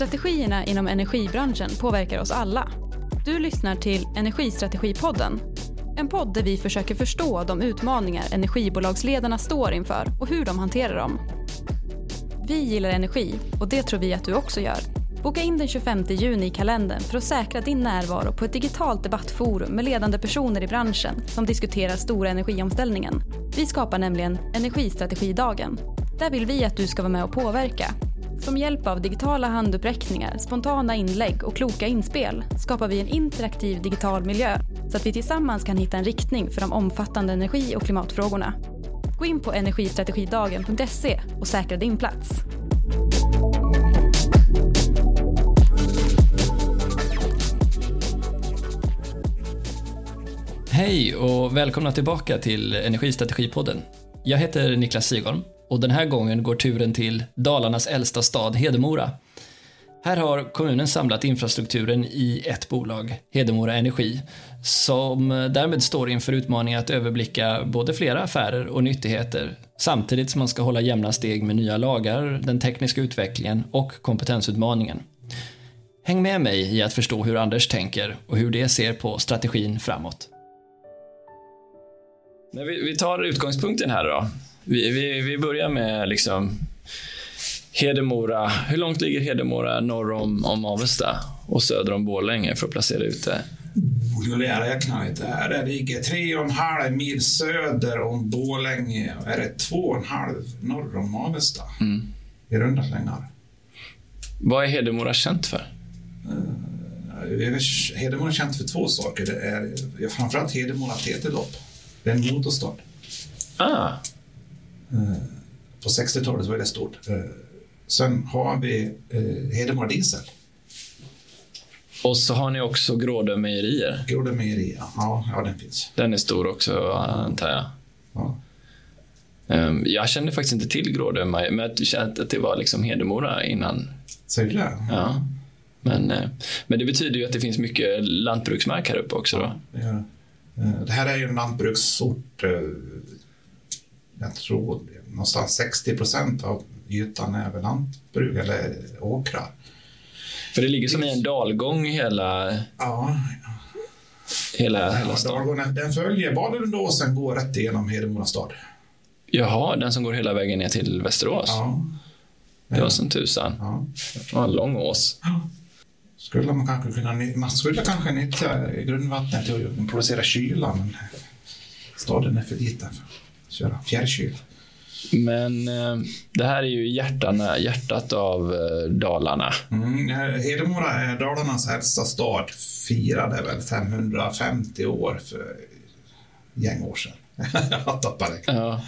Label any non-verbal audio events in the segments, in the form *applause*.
Strategierna inom energibranschen påverkar oss alla. Du lyssnar till Energistrategipodden. En podd där vi försöker förstå de utmaningar energibolagsledarna står inför och hur de hanterar dem. Vi gillar energi och det tror vi att du också gör. Boka in den 25 juni i kalendern för att säkra din närvaro på ett digitalt debattforum med ledande personer i branschen som diskuterar stora energiomställningen. Vi skapar nämligen Energistrategidagen. Där vill vi att du ska vara med och påverka. Som hjälp av digitala handuppräckningar, spontana inlägg och kloka inspel skapar vi en interaktiv digital miljö så att vi tillsammans kan hitta en riktning för de omfattande energi och klimatfrågorna. Gå in på energistrategidagen.se och säkra din plats. Hej och välkomna tillbaka till Energistrategipodden. Jag heter Niklas Sigholm och den här gången går turen till Dalarnas äldsta stad, Hedemora. Här har kommunen samlat infrastrukturen i ett bolag, Hedemora Energi, som därmed står inför utmaningen att överblicka både flera affärer och nyttigheter samtidigt som man ska hålla jämna steg med nya lagar, den tekniska utvecklingen och kompetensutmaningen. Häng med mig i att förstå hur Anders tänker och hur det ser på strategin framåt. Vi tar utgångspunkten här då. Vi, vi, vi börjar med liksom Hedemora. Hur långt ligger Hedemora norr om, om Avesta och söder om Borlänge för att placera ut det? Nu lär jag här. Det ligger tre och en halv mil söder om Borlänge. Är det två och en halv norr om Avesta? Mm. I runda slängar. Vad är Hedemora känt för? Hedemora är känt för två saker. Det är framförallt Hedemora TT-lopp. Det är en motorstad. Ah, På 60-talet var det stort. Sen har vi eh, Hedemora Diesel. och så har ni också Grådö mejerier. Grådö Mejeri. Ja, ja, den finns. Den är stor också, antar jag. Ja. Ehm, Jag kände faktiskt inte till Grådö, men jag kände att det var liksom Hedemora innan. Säger du det? Ja. Men, eh, men det betyder ju att det finns mycket lantbruksmark här uppe också. Då. Det, är, eh, det här är ju en lantbruksort. Jag tror någonstans 60 procent av ytan är väl lantbruk eller åkrar. För det ligger som i en dalgång hela, Ja, hela, hela ja. Dalgården, den följer Badalundåsen går rätt igenom Hedemora stad. Jaha, den som går hela vägen ner till Västerås. Ja. Det var som tusan. Ja. Det var en lång ås. Skulle man kanske kunna man skulle kanske nyttja grundvattnet till att producera kyla, men staden är för liten för köra fjärrkyl. Men eh, det här är ju hjärtarna, hjärtat av eh, Dalarna. Mm, eh, Hedemora är Dalarnas äldsta stad. Firade väl 550 år för gäng år sedan. *laughs* Jag tappar det. Ja.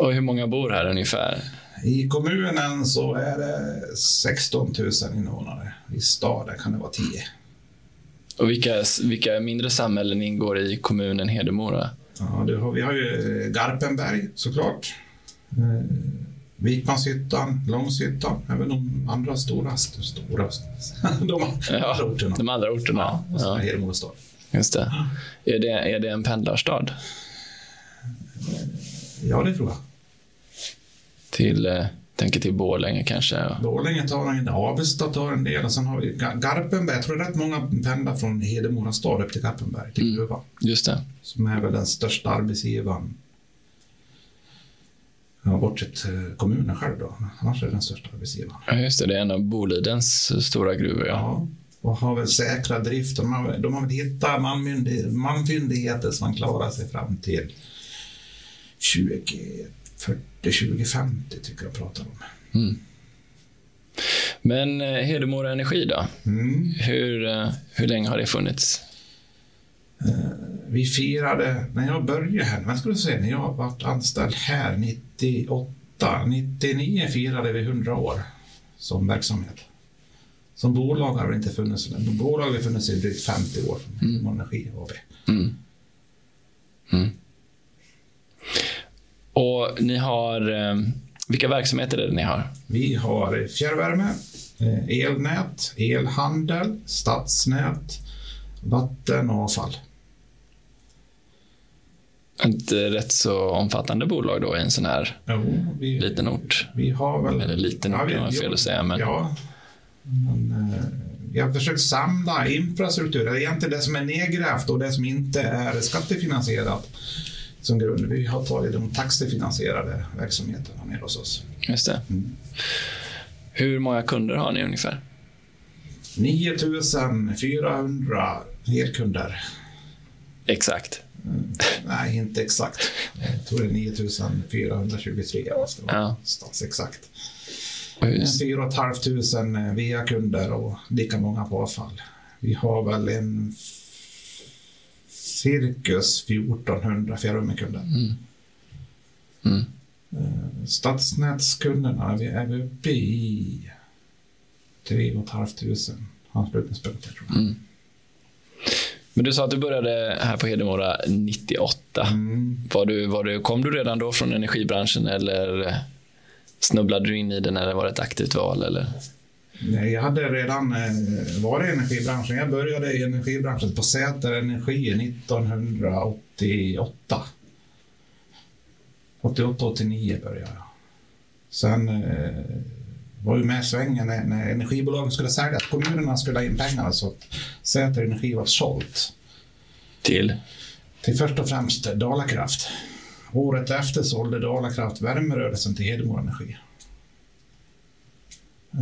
Och hur många bor här ungefär? I kommunen så är det 16 000 invånare. I staden kan det vara 10. Och vilka, vilka mindre samhällen ingår i kommunen Hedemora? Ja, det har, vi har ju eh, Garpenberg såklart. Eh, Vikmanshyttan, Långshyttan, även de andra stora, stora *laughs* de andra Ja, orterna. de andra orterna. Och så Ja, Hedemora stad. just det. Är, det. är det en pendlarstad? Ja, det tror jag. Till, eh, tänker till Borlänge kanske? Borlänge tar en, Avesta tar en del och sen har vi Ga- Garpenberg. Jag tror rätt många pendlar från Hedemora stad upp till Garpenberg, till Mm. gruvan. Just det. Som är väl den största arbetsgivaren. Ja, bortsett eh, kommunen själv då. Annars är det den största arbetsgivaren. Ja, just det. Det är en av Bolidens stora gruvor. Ja. Ja. Och har väl säkra drift. De har, de har väl hittat manfyndigheter som man klarar sig fram till 2040, 2050 tycker jag pratar om. Men eh, Hedemora Energi då? Mm. Hur, eh, hur länge har det funnits? Vi firade, när jag började här, men skulle säga, när jag varit anställd här 98, 99 firade vi 100 år som verksamhet. Som bolag har det inte funnits. Bolag har funnits i drygt 50 år, som Energi AB. Mm. Mm. Och ni har... Eh, vilka verksamheter är det ni har? Vi har fjärrvärme, eh, elnät, elhandel, stadsnät, vatten och avfall. Ett eh, rätt så omfattande bolag då i en sån här Jo, vi, liten ort. vi har väl... Eller liten ort, vi- det var fel att säga, men- Ja, Men, vi har försökt samla infrastruktur, det är egentligen det som är nedgrävt och det som inte är skattefinansierat som grund. Vi har tagit de taxifinansierade verksamheterna ner hos oss. Just det. Hur många kunder har ni ungefär? 9400 elkunder. Ett Nej, inte exakt. Jag tror det är 9423 om jag ska vara Ja. exakt. Hur- 4 500 VA-kunder och lika många på avfall. Vi har väl en cirkus 1400 fjärrvärmekunder. Mm. Eh, Stadsnätskunderna, vi är vi uppe i 3 500 anslutningspunkter tror jag. Men du sa att du började här på Hedemora 98. Mm. Var du, var du, kom du redan då från energibranschen eller snubblade du in i den när det var ett aktivt val? Eller? Nej, jag hade redan eh, varit i energibranschen. Jag började i energibranschen på Säter Energi 1988. 88-89 började jag. Sen eh, var ju med i svängen när, när energibolagen skulle säljas. Kommunerna skulle ha in pengar så att Säter Energi var sålt Till? till först och främst Dalakraft. Året efter sålde Dalakraft värmerörelsen till Hedemora Energi. Eh,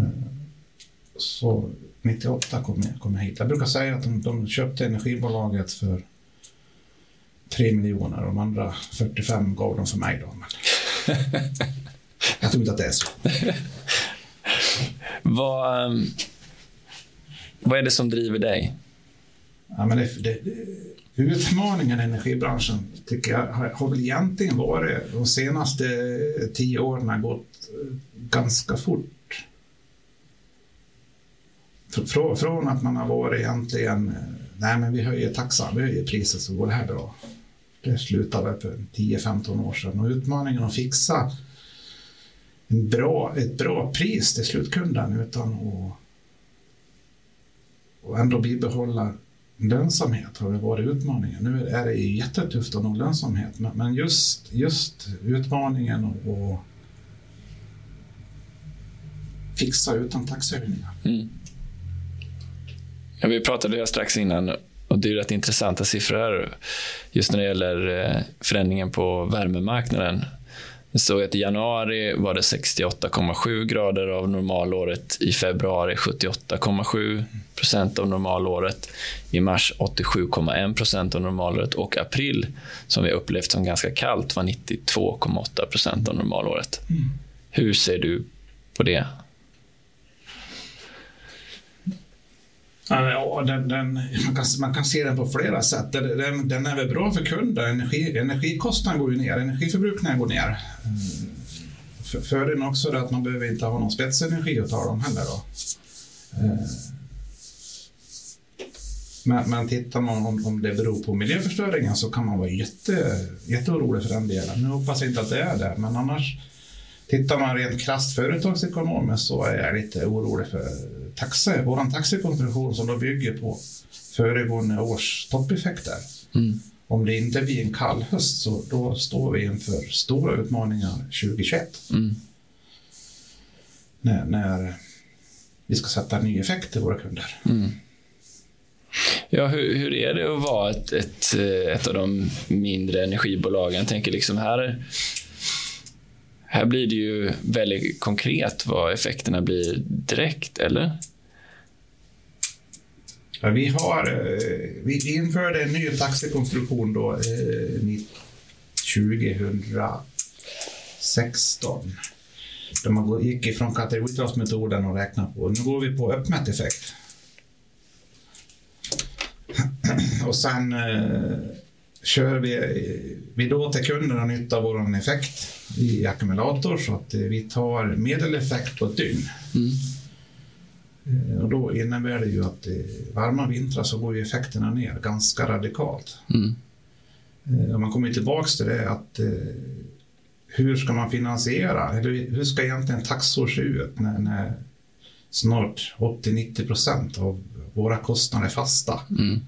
Så 98 kom jag, kom jag hit. Jag brukar säga att de, de köpte energibolaget för 3 miljoner och de andra 45 gav de för mig. Då. Men *laughs* jag tror inte att det är så. *laughs* Vad, ehm, vad är det som driver dig? Ja, men det, det, utmaningen i energibranschen tycker jag har, har väl egentligen varit de senaste tio åren har gått eh, ganska fort. Frå, Från, att man har varit egentligen, eh, nej men vi höjer taxan, vi höjer priset så går det här bra. Det slutade för 10-15 år sedan och utmaningen att fixa en bra, ett bra pris till slutkunden utan att och ändå bibehålla lönsamhet har det varit utmaningen. Nu är det jättetufft att nå lönsamhet, men, just, just utmaningen och att fixa utan taxehöjningar. Mm. Ja, vi pratade ju strax innan och det är rätt intressanta siffror här, just när det gäller eh, förändringen på värmemarknaden. Det stod att i januari var det 68,7 grader av normalåret. I februari 78,7 procent av normalåret. I mars 87,1 procent av normalåret. Och april, som vi upplevt som ganska kallt, var 92,8 procent av normalåret. Hur ser du på det? Ja, den, den, man, kan, man kan se den på flera sätt. Den, den, är väl bra för kunden. Energi, energikostnaden går ju ner, energiförbrukningen går ner. Mm. För- Fördelen också är att man behöver inte ha någon spetsenergi att tala om heller. Då. Mm. Men, men tittar man om, om det beror på miljöförstöringen så kan man vara jätte, jätteorolig för den delen. Nu hoppas jag inte att det är det, men annars Tittar man rent krasst företagsekonomiskt så är jag lite orolig för taxi, vår taxikonstruktion som då bygger på föregående års toppeffekter. Mm. Om det inte blir en kall höst så då står vi inför stora utmaningar 2021 Mm. när, när vi ska sätta ny effekt till våra kunder. Mm. Ja, hur, hur är det att vara ett, ett, ett av de mindre energibolagen? Jag tänker liksom här, här blir det ju väldigt konkret vad effekterna blir direkt, eller? Ja, vi, har, eh, vi införde en ny taxekonstruktion då, eh, 2016. Där man gick ifrån kategoritransmetoden och räknade på. Nu går vi på uppmätt effekt. *clears throat* Och sen eh, kör vi, vi då till kunderna nytta av vår effekt i ackumulator så att vi tar medeleffekt på ett dygn. Eh, Och då innebär det ju att varma vintrar så går ju effekterna ner ganska radikalt. Mm. Eh, Och man kommer ju tillbaks till det att eh, hur ska man finansiera? Eller hur ska egentligen taxor se ut när, när snart 80-90 procent av våra kostnader är fasta? Mm.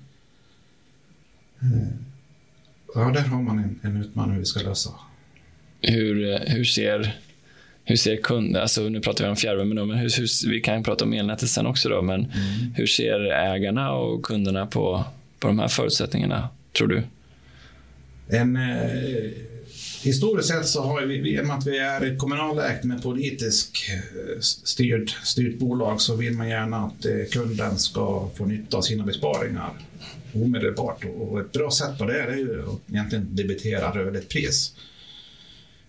Ja, där har man en, en utmaning vi ska lösa. Hur, eh, hur ser hur ser kunden, alltså nu pratar vi om fjärrvärme nu, men hur, hur, vi kan prata om elnätet sen också då, men mm. hur ser ägarna och kunderna på, på de här förutsättningarna, tror du? En, eh, historiskt sett så har vi, genom att vi är kommunalägt med politisk eh, styrd, styrt bolag, så vill man gärna att eh, kunden ska få nytta av sina besparingar omedelbart. Och ett bra sätt på det är ju att egentligen debitera rörligt pris.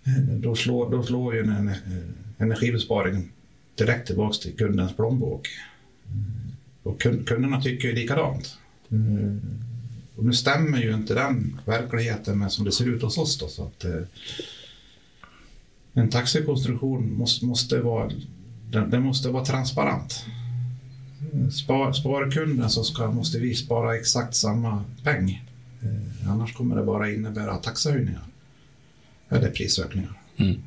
Eh, då slår, då slår ju en energibesparing direkt tillbaka till kundens plånbok. Och kunderna tycker ju likadant. Och nu stämmer ju inte den verkligheten med som det ser ut hos oss. Då, så att, eh, en taxikonstruktion måste, måste, vara, den, den måste vara transparent. Spar, sparar kunden så ska, måste vi spara exakt samma peng. Eh, annars kommer det bara innebära taxehöjningar eller prisökningar. Mm.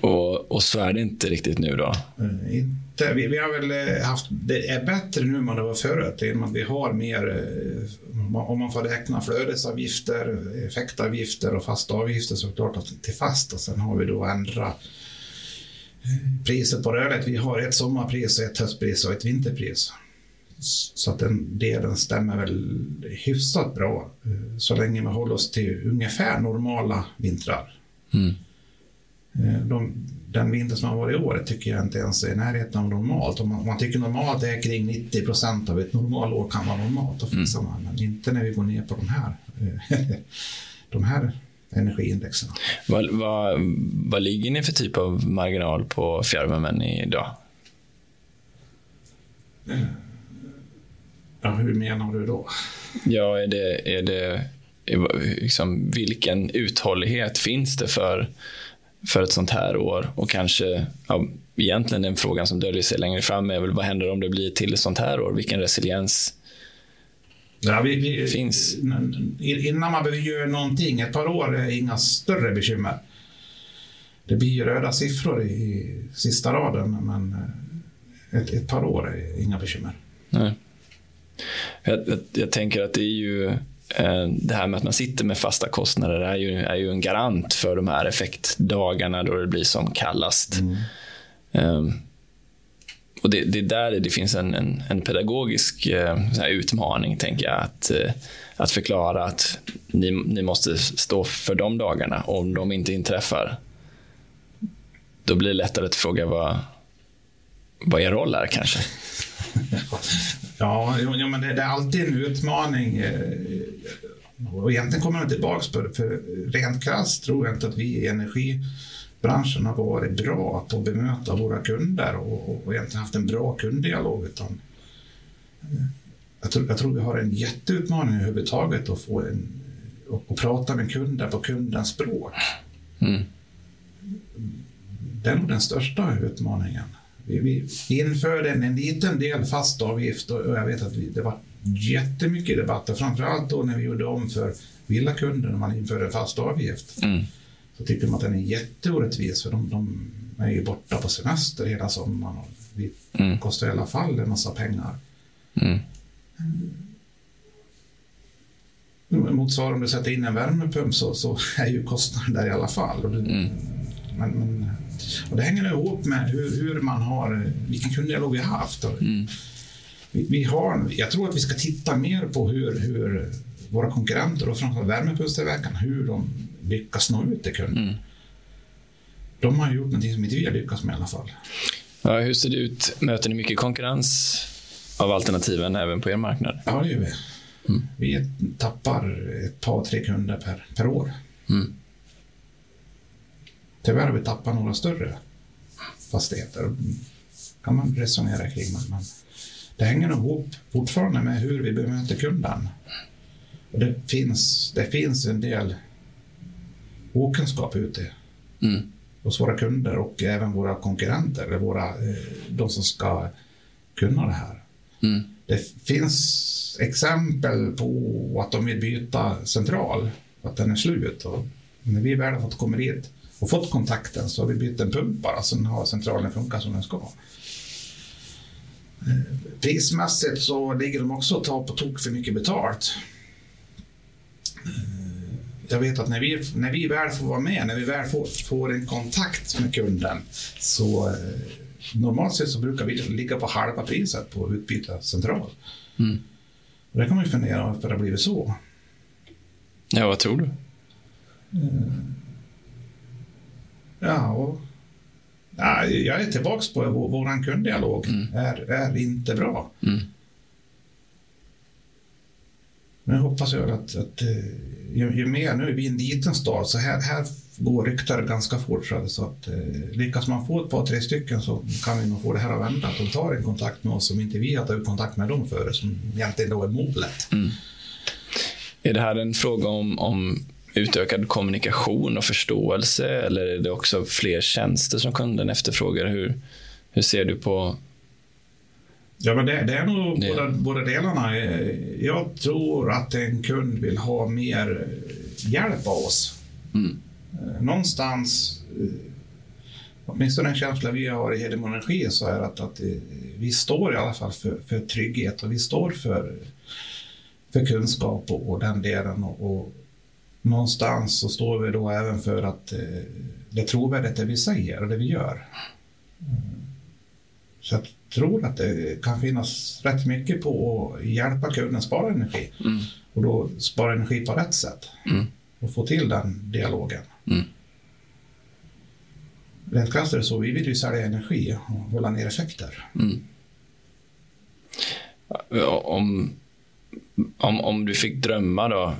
Och, och så är det inte riktigt nu då? Eh, inte. Vi, vi, har väl eh, haft, det är bättre nu än vad det var förut genom att vi har mer, eh, om man får räkna flödesavgifter, effektavgifter och fasta avgifter så är det klart att till fast och sen har vi då ändrat priset på rörligt. Vi har ett sommarpris, ett höstpris och ett vinterpris. Så att den delen stämmer väl hyfsat bra så länge vi håller oss till ungefär normala vintrar. Mm. Eh, de, den vinter som har varit i år tycker jag inte ens är i närheten av normalt. Om man, om man tycker normalt är kring 90 procent av ett normalår kan vara normalt, då fixar mm. man. Men inte när vi går ner på de här, *laughs* de här energiindexen. Vad, vad, vad ligger ni för typ av marginal på fjärrvärmen idag? Ja, hur menar du då? Ja, är det, är det liksom, vilken uthållighet finns det för för ett sånt här år och kanske ja, egentligen den frågan som döljer sig längre fram är väl vad händer om det blir till ett sånt här år? Vilken resiliens ja, vi, vi, finns? Innan man behöver göra någonting, ett par år är inga större bekymmer. Det blir röda siffror i sista raden, men eh, ett, ett par år är inga bekymmer. Nej. Jag, jag, jag tänker att det är ju Eh, det här med att man sitter med fasta kostnader är ju, är ju en garant för de här effektdagarna då det blir som kallast. Mm. Um, och det, det är där det finns en, en, en pedagogisk uh, utmaning, tänker jag. Att, eh, att förklara att ni, ni måste stå för de dagarna. Om de inte inträffar, då blir det lättare att fråga vad, vad er roll är kanske. *laughs* Ja, jo, men det, det, är alltid en utmaning. Eh, och egentligen kommer jag tillbaka på det, för rent krasst tror jag inte att vi i energi energibranschen har varit bra på att bemöta våra kunder och, och egentligen haft en bra kunddialog. Utan eh, jag, tror, jag tror vi har en jätteutmaning överhuvudtaget att få en, och, prata med kunder på kundens språk. Mm. Det är nog den största utmaningen. Vi, vi införde en, en liten del fast avgift och jag vet att vi, det var jättemycket debatter, framförallt då när vi gjorde om för villakunder när man införde en fast avgift. Mm. Så tyckte de att den är jätteorättvis för de, de är ju borta på semester hela sommaren och det mm. kostar i alla fall en massa pengar. Mm. Motsvarande om du sätter in en värmepump så, så är ju kostnaden där i alla fall. Mm. Men, men och det hänger ihop med hur, hur man har, vilken kunddialog vi har haft. Mm. Vi, vi, har, jag tror att vi ska titta mer på hur, hur våra konkurrenter och framförallt värmepumpstillverkarna, hur de lyckas nå ut till kunden. Mm. De har gjort någonting som inte vi har lyckats med i alla fall. Ja, hur ser det ut? Möter ni mycket konkurrens av alternativen även på er marknad? Ja, det gör vi. Mm. Vi tappar ett par, tre kunder per, per år. Mm. Tyvärr har vi tappat några större fastigheter. kan man resonera kring. Men det hänger nog ihop fortfarande med hur vi bemöter kunden. Och det, finns, det finns en del okunskap ute mm. hos våra kunder och även våra konkurrenter, våra, eh, de som ska kunna det här. Mm. Det finns exempel på att de vill byta central, att den är slut. Och när vi väl har fått komma dit och fått kontakten så har vi bytt en pump bara, så har centralen funkat som den ska. Eh, prismässigt så ligger de också och tar på tok för mycket betalt. Eh, jag vet att när vi, när vi väl får vara med, när vi väl får, får en kontakt med kunden, så eh, normalt sett så brukar vi ligga på halva priset på utbyta central. Mm. Och det kan man ju fundera varför det har blivit så. Ja, vad tror du? Ja, och, ja, jag är tillbaka på vår, våran kunddialog. Mm. Är, är inte bra. Mm. Men jag hoppas jag att, att eh, ju, ju mer, nu är vi en liten stad, så här, här går ryktet ganska fort. Så att- så att eh, lyckas man få ett par, tre stycken så kan vi nog få det här att vända. Att de tar en kontakt med oss som inte vi har tagit kontakt med dem före, som egentligen då är målet. Mm. Är det här en fråga om, om utökad kommunikation och förståelse eller är det också fler tjänster som kunden efterfrågar? Hur, hur ser du på... Ja, men det, det är nog Det- båda, båda delarna. Jag tror att en kund vill ha mer hjälp av oss. Mm. Eh, Någonstans, eh, åtminstone en känsla vi har i Hedemora Energi, så är att, att eh, vi står i alla fall för, för trygghet och vi står för, för kunskap och, och den delen. Och, och någonstans så står vi då även för att det är trovärdigt det vi säger och det vi gör. Så jag tror att det kan finnas rätt mycket på att hjälpa kunden spara energi. Mm. Och då spara energi på rätt sätt. Mm. Och få till den dialogen. Mm. Rent krasst är det så, vi vill ju sälja energi och hålla ner effekter. Mm. Om, om, om du fick drömma då,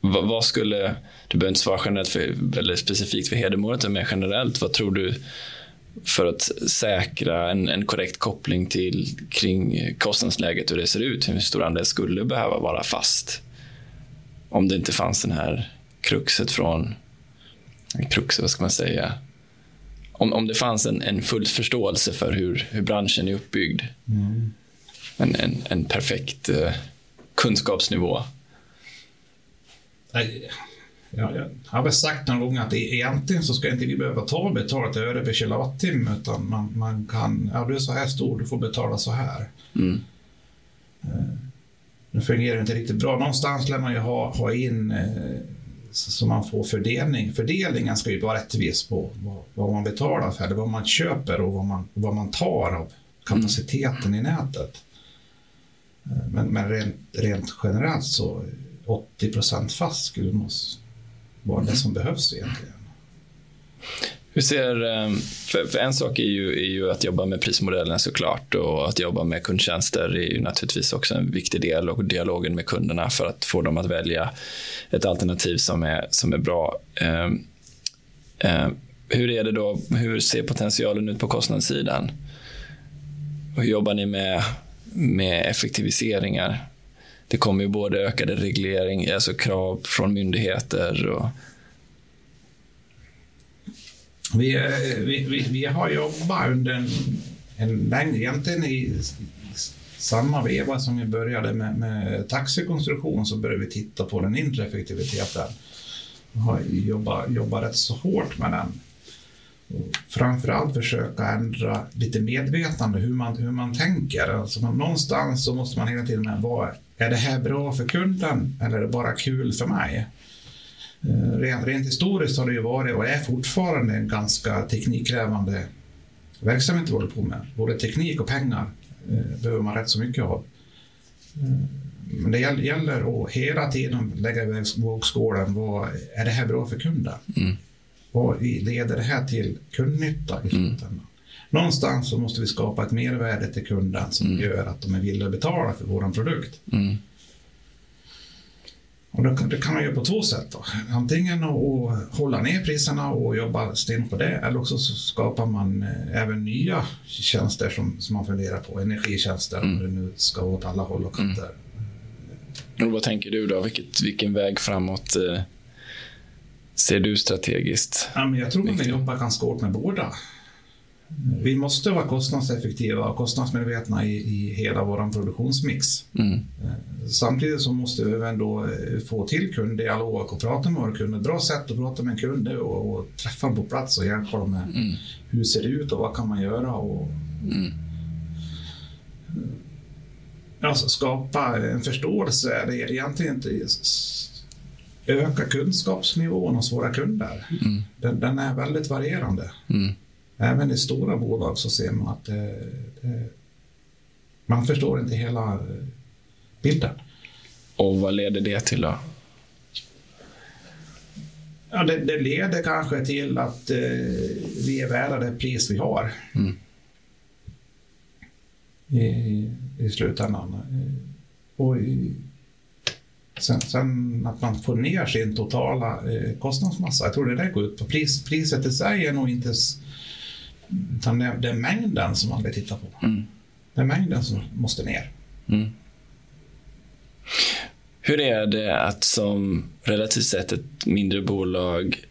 vad, vad skulle... Du behöver inte svara generellt för, eller specifikt för Hedemora, utan mer generellt. Vad tror du för att säkra en, en korrekt koppling till kring kostnadsläget hur det ser ut? Hur stor andel skulle behöva vara fast? Om det inte fanns den här kruxet från... Kruxet, vad ska man säga? Om, om det fanns en, en full förståelse för hur, hur branschen är uppbyggd en, en, en perfekt eh, kunskapsnivå. Nej, jag har väl sagt någon gång att egentligen så ska inte vi behöva ta betalt öre per kilowattimme utan man, man kan, ja du är så här stor, du får betala så här. Mm. Nu fungerar det inte riktigt bra. Någonstans lär man ju ha, ha in eh, så så man får fördelning. Fördelningen ska ju vara rättvis på vad, vad man betalar för, eller vad man köper och vad man, vad man tar av kapaciteten i nätet. Eh, Men, men rent, rent generellt så 80 procent fast skulle nog vad det är som behövs egentligen. Hur ser, ehm, för, för en sak är ju, är ju att jobba med prismodellen såklart och att jobba med kundtjänster är ju naturligtvis också en viktig del och dialogen med kunderna för att få dem att välja ett alternativ som är, som är bra. Eh, eh, hur är det då, hur ser potentialen ut på kostnadssidan? Hur jobbar ni med, med effektiviseringar? Det kommer ju både ökade reglering, alltså krav från myndigheter och Vi, vi, vi, vi har jobbat under en, en längre, egentligen i samma veva som vi började med, med taxikonstruktion så började vi titta på den inre effektiviteten. Vi har jobbat, jobbat rätt så hårt med den. Och framförallt försöka ändra lite medvetande hur man, hur man tänker. Alltså man, någonstans så måste man hela tiden med, vad, är det här bra för kunden eller är det bara kul för mig? Eh, Rent, rent historiskt har det ju varit och är fortfarande en ganska teknikkrävande verksamhet vi håller på med. Både teknik och pengar eh, behöver man rätt så mycket av. Eh, Men det gäll- gäller att hela tiden lägga i vågskålen. Vad, är det här bra för kunden? Mm. Vad leder det här till kundnytta i slutändan? Någonstans så måste vi skapa ett mervärde till kunden som gör att de är villiga att betala för vår produkt. mm, Och det, kan- det kan man göra på två sätt. Då. Antingen att hålla ner priserna och jobba stenhårt på det, eller också så skapar man eh, även nya tjänster som, som man funderar på. Energitjänster, om det nu ska åt alla håll och kanter. Och vad tänker du då? Vilket, vilken väg framåt eh, ser du strategiskt? Ja, men jag tror att vi Viktigt. jobbar ganska hårt med båda. Vi måste vara kostnadseffektiva och kostnadsmedvetna i, i hela vår produktionsmix. Mm. Samtidigt så måste vi även då eh, få till kunddialog och prata med våra kunder. Ett bra sätt att prata med en kund är och, och träffa dem på plats och hjälpa dem med Mm. hur ser det ut och vad kan man göra. Och, Mm. alltså skapa en förståelse. Det är egentligen inte öka kunskapsnivån hos våra kunder. Mm. Den, den är väldigt varierande. Även i stora bolag så ser man att det, det, man förstår inte hela eh, bilden. Och vad leder det till då? Ja, det, det leder kanske till att eh, vi är värda det pris vi har Mm. i, i slutändan. Eh, Och i, sen, sen att man får ner sin totala eh, kostnadsmassa. Jag tror det där går ut på pris. Priset i sig är nog inte... Utan det, det är mängden som man vill titta på. Mm. Det är mängden som måste ner. Mm. Hur är det att som relativt sett ett mindre bolag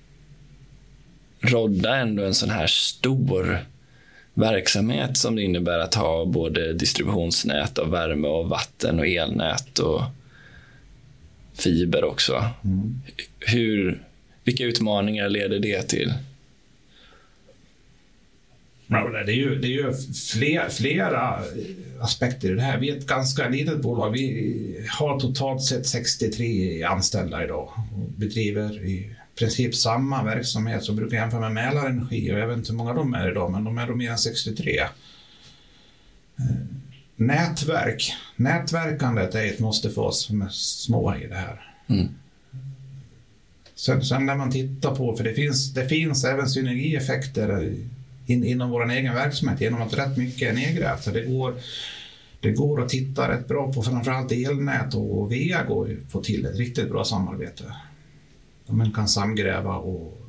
rodda ändå en sån här stor verksamhet som det innebär att ha både distributionsnät av värme och vatten och elnät och fiber också. Hur, vilka utmaningar leder det till? Det är ju, det är ju fler, flera aspekter i det här. Vi är ett ganska litet bolag. Vi har totalt sett 63 anställda idag och bedriver i princip samma verksamhet som brukar jämföra med Mälarenergi och jag vet inte hur många de är idag, men de är då mer än 63. Eh, Nätverk. Nätverkandet är ett måste för oss som är små i det här. Mm. Sen, sen när man tittar på, för det finns, det finns även synergieffekter in, inom vår egen verksamhet genom att rätt mycket är nedgrävt. Så det går, det går att titta rätt bra på framförallt elnät och VA går ju att få till ett riktigt bra samarbete. Man kan samgräva och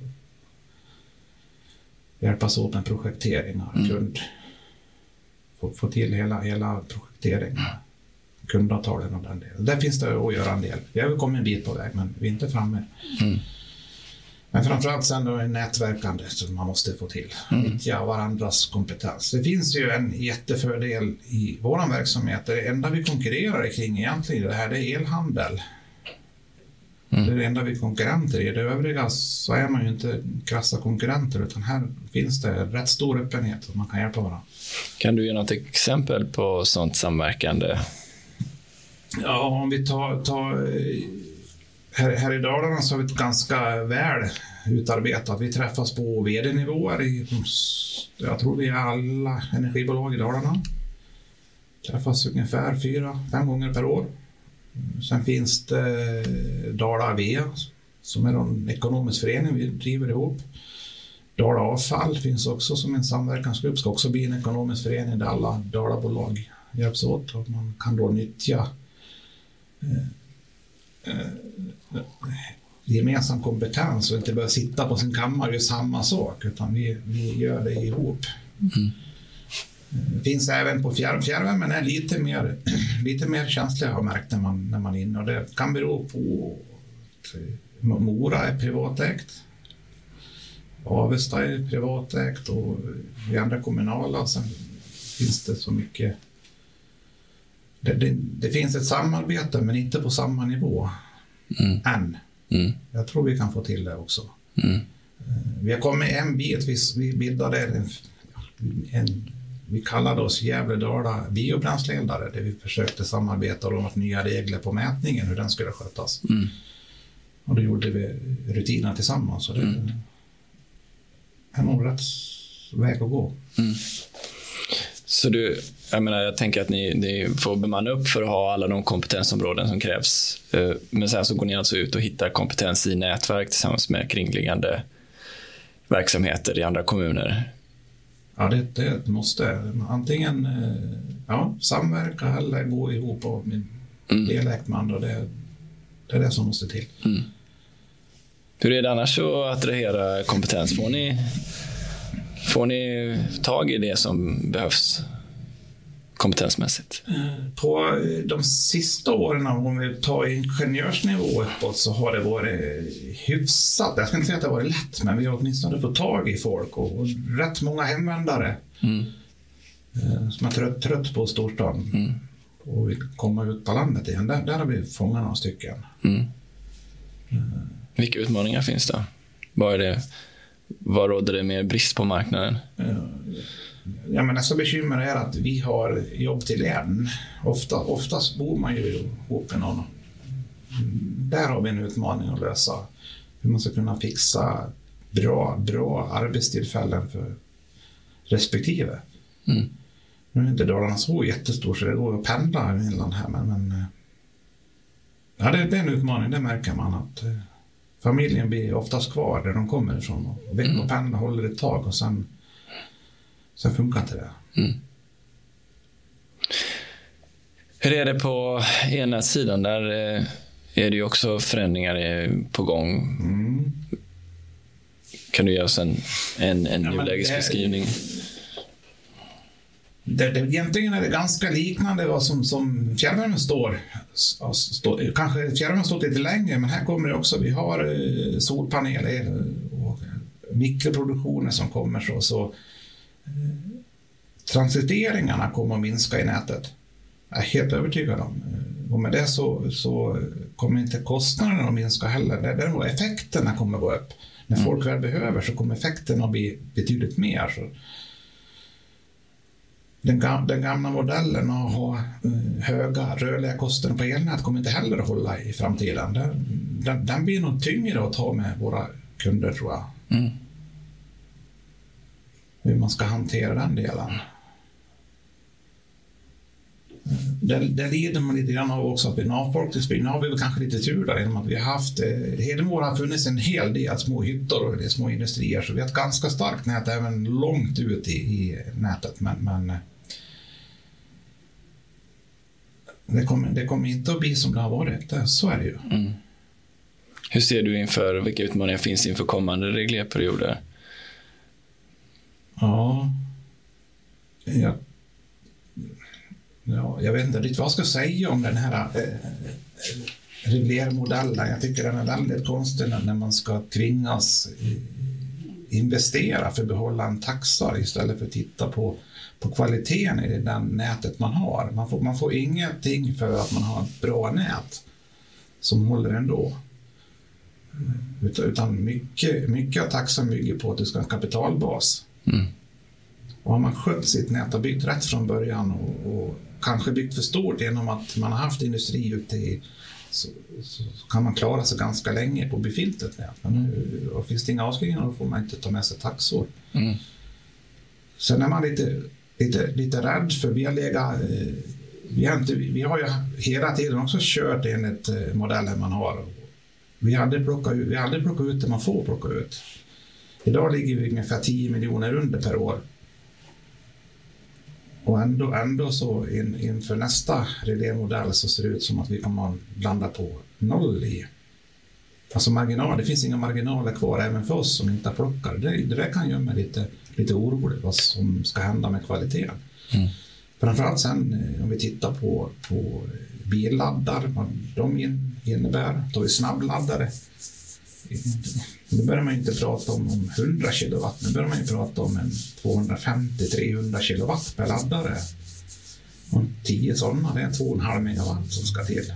hjälpas åt med projekteringar, Mm. kund, få, få till hela, hela projekteringen, kundavtalen och den delen. Där finns det att göra en del. Vi har kommit en bit på väg, men vi är inte framme. Mm. Men framförallt sen då är nätverkande som man måste få till. Mm. Nyttja varandras kompetens. Det finns ju en jättefördel i vår verksamhet. Det enda vi konkurrerar kring egentligen det här det är elhandel. Mm. Det är det enda vi är konkurrenter i. Det övriga så är man ju inte krassa konkurrenter utan här finns det rätt stor öppenhet och man kan hjälpa varandra. Kan du ge något exempel på sånt samverkande? Ja, om vi tar, tar eh, här, här i Dalarna så har vi ett ganska väl utarbetat. Vi träffas på vd-nivåer. I, jag tror vi är alla energibolag i Dalarna. Träffas ungefär fyra, fem gånger per år. Sen finns det Dala-Avea som är en ekonomisk förening vi driver ihop. Dala Avfall finns också som en samverkansgrupp, ska också bli en ekonomisk förening där alla Dalabolag hjälps åt och man kan då nyttja eh, eh, gemensam kompetens och inte behöva sitta på sin kammare och göra samma sak, utan vi, vi gör det ihop. Det finns även på fjärr, fjärrvärmen är lite mer, *clears throat* lite mer känslig har jag märkt när man, när man är inne och det kan bero på att Mora är privatägt. Avesta är privatägt och vi andra kommunala. Sen finns det så mycket det, det, det finns ett samarbete men inte på samma nivå Mm. än. Mm. Jag tror vi kan få till det också. Mm. Vi har kommit en bit. Vi, bildade en, en vi kallade oss Gävle-Dala biobränsleeldare där vi försökte samarbeta och de har nya regler på mätningen, hur den skulle skötas. Mm. Och då gjorde vi rutinerna tillsammans. Och det Mm. är nog rätt väg att gå. Så du, jag menar, jag tänker att ni, ni får bemanna upp för att ha alla de kompetensområden som krävs. Eh, Men sen så går ni alltså ut och hittar kompetens i nätverk tillsammans med kringliggande verksamheter i andra kommuner. Ja, det, det måste antingen eh, ja, samverka eller gå ihop och Mm. delägt med andra. Det, det är det som måste till. Hur är det annars att attrahera kompetens? Får ni, får ni tag i det som behövs kompetensmässigt? På eh, de sista åren, om vi tar ingenjörsnivå uppåt, så har det varit hyfsat. Jag ska inte säga att det har varit lätt, men vi har åtminstone fått tag i folk och, rätt många hemvändare Mm. eh, som är trött, trött på storstan Mm. och vill komma ut på landet igen. Där, där har vi fångat några stycken. Mm. Vilka utmaningar finns det? Vad, är det, vad råder det mer brist på marknaden? Ja, men nästa bekymmer är att vi har jobb till en. Ofta, oftast bor man ju ihop med någon där har vi en utmaning att lösa. Hur man ska kunna fixa bra, bra arbetstillfällen för respektive. Mm. Nu är inte Dalarna så jättestor så det går att pendla emellan här men, men eh, ja, det, det är en utmaning, det märker man att eh, familjen blir oftast kvar där de kommer ifrån och veckopendlar mm. håller ett tag och sen, sen funkar inte det. Mm. Hur är det på ena sidan? Där eh, är det ju också förändringar på gång. Mm. Kan du ge oss en, en, en ja, nulägesbeskrivning? Det, det, egentligen är det ganska liknande vad som, som fjärrvärmen står. Stå, kanske fjärrvärmen stått lite längre, men här kommer det också. Vi har eh, solpaneler och mikroproduktioner som kommer. Så, så eh, transiteringarna kommer att minska i nätet. Jag är helt övertygad om. Och med det så, så kommer inte kostnaderna att minska heller. Däremot effekterna kommer att gå upp. När mm. folk väl behöver så kommer effekterna att bli betydligt mer. Så den, den gamla modellen att ha eh, höga rörliga kostnader på elnät kommer inte heller att hålla i framtiden. Den, den, den blir nog tyngre att ta med våra kunder tror jag. Mm. Hur man ska hantera den delen. Där, där lider man lite grann av också att vi är en avfolkningsbygd. Nu har vi väl kanske lite tur där genom att vi har haft... Eh, Hedemora har funnits en hel del små hyttor och små industrier så vi har ett ganska starkt nät även långt ut i, i nätet. Men, men eh, det, kommer, det kommer inte att bli som det har varit. Det, så är det ju. Mm. Hur ser du inför, vilka utmaningar finns inför kommande reglerperioder? Ja, ja Ja, jag vet inte riktigt vad jag ska säga om den här eh, eh reglermodellen. Jag tycker den är väldigt konstig när man ska tvingas eh, investera för att behålla en taxa istället för att titta på, på kvaliteten i det nätet man har. Man får, man får ingenting för att man har ett bra nät som håller ändå. Utan mycket, mycket av taxan bygger på att du ska ha en kapitalbas. Mm. Och har man skött sitt nät och byggt rätt från början och, och kanske byggt för stort genom att man har haft industri ute i så, så, kan man klara sig ganska länge på befintligt nät. Men nu, och finns det inga avskrivningar då får man inte ta med sig taxor. Mm. Sen är man lite, lite, lite rädd för vi har legat eh, vi har, inte, vi har ju hela tiden också kört enligt eh, modellen man har. Vi har aldrig plockat ut, vi plockat ut det man får plocka ut. Idag ligger vi ungefär 10 miljoner under per år. Och ändå, ändå så in, inför nästa reglérmodell så ser det ut som att vi kommer att landa på noll i Alltså marginal, det finns inga marginaler kvar även för oss som inte har plockat. Det, det där kan göra mig lite, lite orolig vad som ska hända med kvaliteten. Mm. Framförallt sen eh, om vi tittar på, på billaddar, vad de innebär. Tar vi snabbladdare nu börjar man inte prata om, om 100 kilowatt, nu börjar man ju prata om en 250-300 kilowatt per laddare. Och 10 sådana, det är 2,5 megawatt som ska till.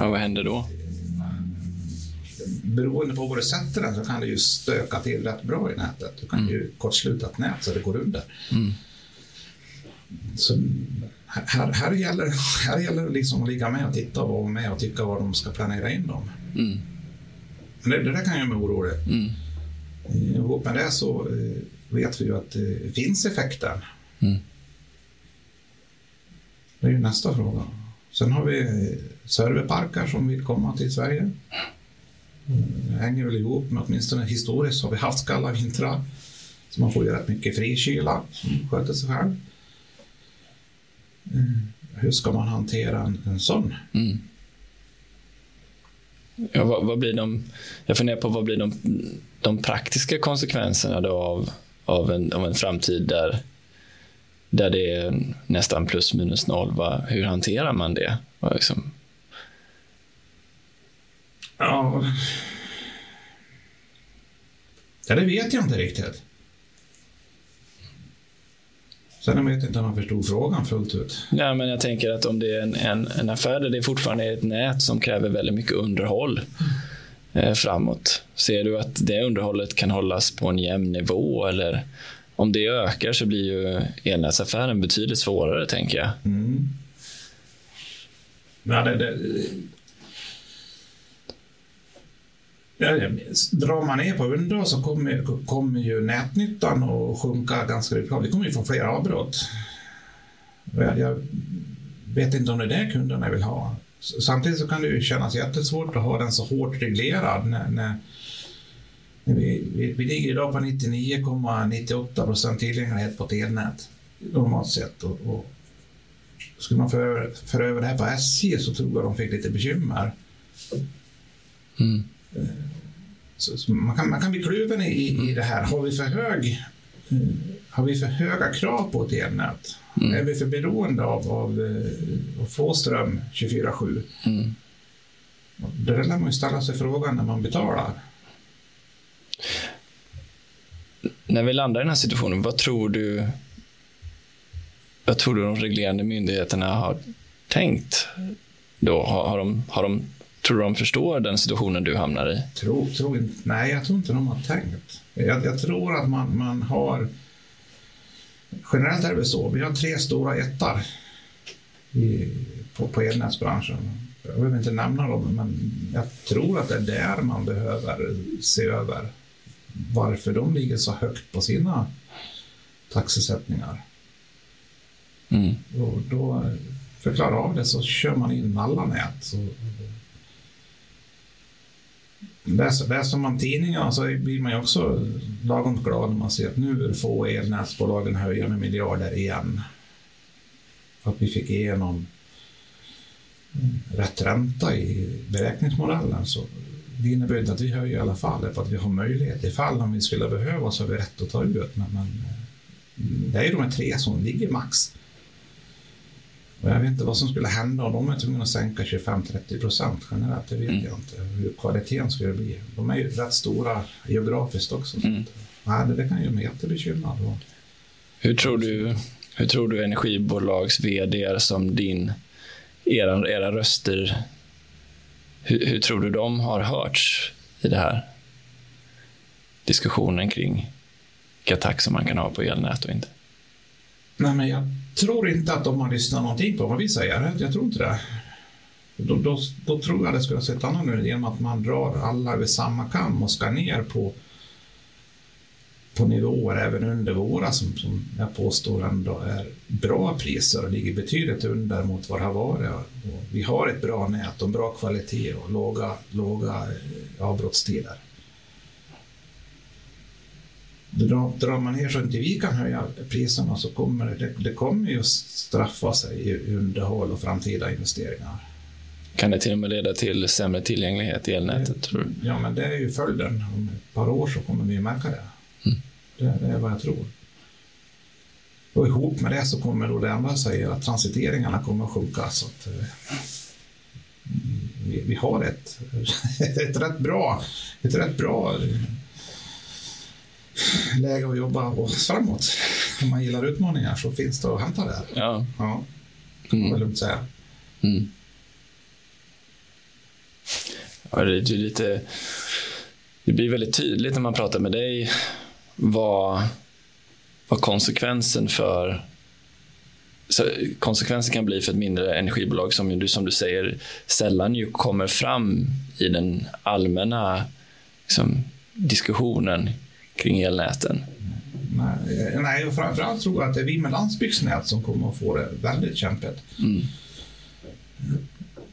Ja, vad händer då? Beroende på var du sätter den så kan det ju stöka till rätt bra i nätet. Du kan mm. ju kortsluta ett nät så det går under. Mm. Så här, här, gäller, här gäller det liksom att ligga med och titta och vara med och tycka vad de ska planera in dem. Mm. Det, det där kan göra mig orolig. Mm. Ihop med det så eh, vet vi ju att det finns effekter. Mm. Det är ju nästa fråga. Sen har vi eh, serverparker som vill komma till Sverige. Det hänger väl ihop med åtminstone historiskt har vi haft kalla vintrar. Så man får ju rätt mycket frikyla som sköter sig själv. Eh, hur ska man hantera en, en sån? Mm. Ja, vad, vad, blir de, jag funderar på vad blir de, de praktiska konsekvenserna då av, av, en, av en framtid där, där det är nästan plus minus noll. Va? Hur hanterar man det? Liksom... Ja. ja, det vet jag inte riktigt. Sen vet inte om man förstod frågan fullt ut. Ja, men jag tänker att om det är en, en, en affär där det fortfarande är ett nät som kräver väldigt mycket underhåll eh, framåt. Ser du att det underhållet kan hållas på en jämn nivå eller om det ökar så blir ju elnätsaffären betydligt svårare, tänker jag. Mm. Ja, det, det, Drar man ner på underhåll så kommer, kommer ju nätnyttan att sjunka ganska mycket. Vi kommer ju få fler avbrott. Jag, jag vet inte om det är det kunderna vill ha. Samtidigt så kan det ju kännas jättesvårt att ha den så hårt reglerad när, när, när vi, vi, vi, ligger idag på 99,98 procent tillgänglighet på ett elnät normalt sett. Och, och skulle man föra för över det här på SJ så tror jag de fick lite bekymmer. Mm. Så, så man, kan, man kan bli kluven i, i det här. Har vi för hög har vi för höga krav på ett elnät? Mm. Är vi för beroende av, av eh, att få ström 24-7? Mm. Det där lär man ju ställa sig frågan när man betalar. När vi landar i den här situationen, vad tror du vad tror du de reglerande myndigheterna har tänkt? Då? Har, har, de, har de, tror du de förstår den situationen du hamnar i? Tro, tro, nej, jag tror inte de har tänkt. Jag, jag tror att man, man har Generellt är det väl så. Vi har tre stora ettar i, på, på elnätsbranschen. Jag behöver inte nämna dem, men jag tror att det är där man behöver se över varför de ligger så högt på sina taxesättningar. Mm. Och då förklara av det så kör man in alla nät. Så, läser, läser man tidningarna så blir man ju också lagom glad när man ser att nu får elnätsbolagen höja med miljarder igen. För att vi fick igenom rätt ränta i beräkningsmodellen. Så det innebär inte att vi höjer i alla fall, för att vi har möjlighet. Ifall om vi skulle behöva så har vi rätt att ta ut. Men, men eh, det är ju de här tre som ligger max. Och jag vet inte vad som skulle hända om de är tvungna att sänka 25-30 procent generellt. Det vet mm. jag inte hur kvaliteten skulle bli. De är ju rätt stora geografiskt också. Mm. Nej, det, det kan ju bli jättebekymrad. Hur tror du, hur tror du energibolags vd som din, era, era röster, hur, hur tror du de har hörts i det här? Diskussionen kring vilka taxor man kan ha på elnät och inte. Nej, men jag tror inte att de har lyssnat någonting på vad vi säger. Jag tror inte det. Då, då, då tror jag det skulle ha sett annorlunda ut genom att man drar alla över samma kam och ska ner på, på nivåer även under våra som, som jag påstår ändå är bra priser och ligger betydligt under mot vad det har varit. Och vi har ett bra nät och bra kvalitet och låga, låga eh, avbrottstider drar, drar man ner så att inte vi kan höja priserna så kommer det, det kommer ju straffa sig i underhåll och framtida investeringar. Kan det till och med leda till sämre tillgänglighet i elnätet? tror du? Ja, men det är ju följden. Om ett par år så kommer vi märka det. Mm. Det, det, är vad jag tror. Och ihop med det så kommer då det andra säger att transiteringarna kommer att sjunka. Så att, eh, vi, vi, har ett, *laughs* ett, rätt bra, ett rätt bra läge att jobba oss framåt. Om man gillar utmaningar så finns det att hämta där. Ja. Ja, mm. det lugnt säga. Mm. Ja, det, är lite, det blir väldigt tydligt när man pratar med dig vad, vad konsekvensen för så konsekvensen kan bli för ett mindre energibolag som du, som du säger sällan ju kommer fram i den allmänna liksom, diskussionen kring elnäten? Nej, och framförallt tror jag att det är vi med landsbygdsnät som kommer att få det väldigt kämpigt. Mm.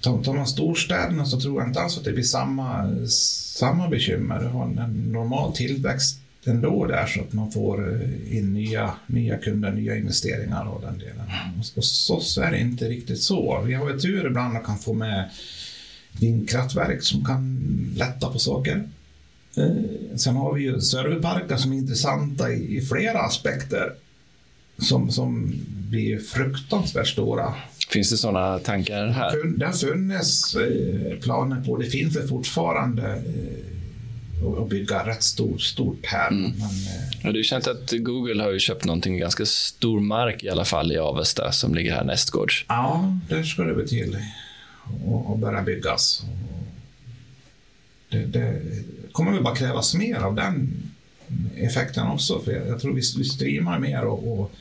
Tar man storstäderna så tror jag inte alls att det blir samma, samma bekymmer. Du har en normal tillväxt ändå där så att man får in nya, nya kunder, nya investeringar och den delen. Och så är det inte riktigt så. Vi har ju tur ibland att kan få med vindkraftverk som kan lätta på saker. Eh, sen har vi ju serverparker som är intressanta i, i flera aspekter. Som, som blir fruktansvärt stora. Finns det sådana tankar här? Det har funnits eh, planer på, det finns det fortfarande eh, att bygga rätt stort, stort här. Mm. Men, ja, det är känt att Google har ju köpt någonting ganska stor mark i alla fall i Avesta som ligger här nästgårds. Ja, där ska det väl till att börja byggas. Det, det, kommer väl bara krävas mer av den effekten också. För jag, jag tror vi, vi streamar mer och, och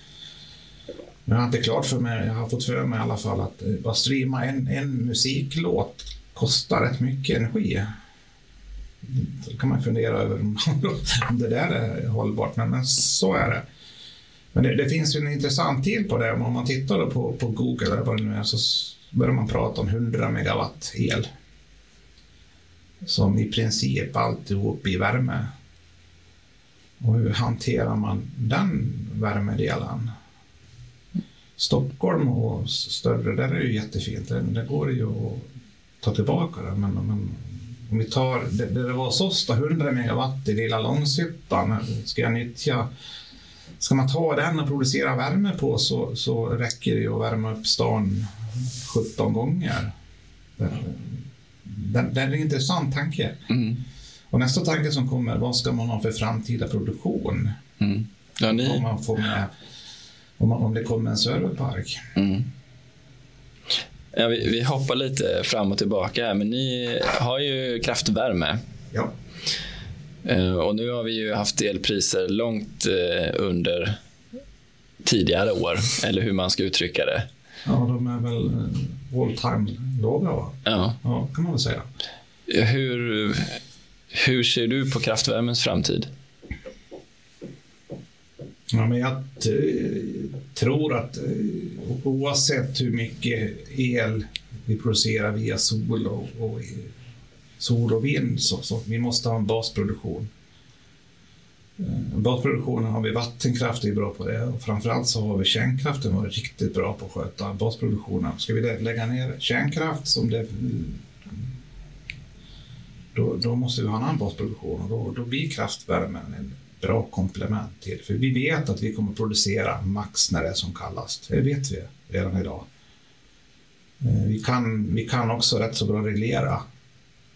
jag har inte klart för mig, jag har fått för mig i alla fall att eh, bara streama en, en musiklåt kostar rätt mycket energi. Då kan man fundera över *laughs* om det där är hållbart, men, men så är det. Men det, det, finns ju en intressant till på det. Om man tittar på, på Google eller vad det nu är så börjar man prata om 100 megawatt el. Som i princip alltihop i värme. Och hur hanterar man den värmedelen? Stockholm och större, där är det ju jättefint. Det, går ju att ta tillbaka det. Men, men om vi tar, det, det var hos oss 100 megawatt i lilla Långshyttan. Ska jag nyttja Ska man ta den och producera värme på så, så räcker det ju att värma upp stan 17 gånger. Det, är en intressant tanke. Mm. Och nästa tanke som kommer, vad ska man ha för framtida produktion? Mm. Ja, ni... om, man får med, om, man, om det kommer en serverpark. Mm. Ja, vi, vi, hoppar lite fram och tillbaka här, men ni har ju kraftvärme. Ja. Uh, och nu har vi ju haft elpriser långt uh, under tidigare år, eller hur man ska uttrycka det. Ja, de är väl eh, all time låga, va? Ja. ja, kan man väl säga. Hur, hur ser du på kraftvärmens framtid? Ja, men jag tror att oavsett hur mycket el vi producerar via sol och, och sol och vind så, så vi måste ha en basproduktion. Mm. Båtproduktionen basproduktionen har vi vattenkraft, är bra på det och framförallt så har vi kärnkraften varit riktigt bra på att sköta basproduktionen. Ska vi lägga ner kärnkraft som det då, då måste vi ha en annan basproduktion och då, då blir kraftvärmen en bra komplement till. För vi vet att vi kommer producera max när det är som kallast. Det vet vi redan idag. Eh, vi kan, vi kan också rätt så bra reglera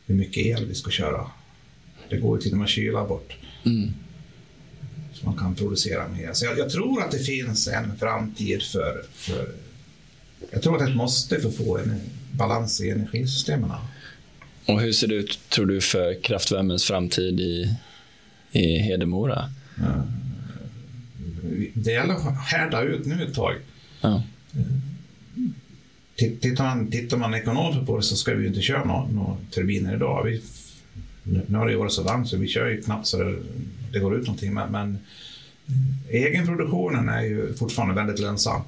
hur mycket el vi ska köra. Det går ju till och med att kyla bort. Mm. Man kan producera mer. Så jag, jag, tror att det finns en framtid för, för... Jag tror att det är ett måste för att få en balans i energisystemen. Och hur ser det ut, tror du, för kraftvärmens framtid i, i Hedemora? Ja. Det gäller att härda ut nu ett tag. Ja. Tittar man, tittar man ekonomiskt på det så ska vi inte köra några, några turbiner idag. Vi, nu har det varit så varmt så vi kör ju knappt så det, det går ut någonting. Men, men egenproduktionen är ju fortfarande väldigt lönsam.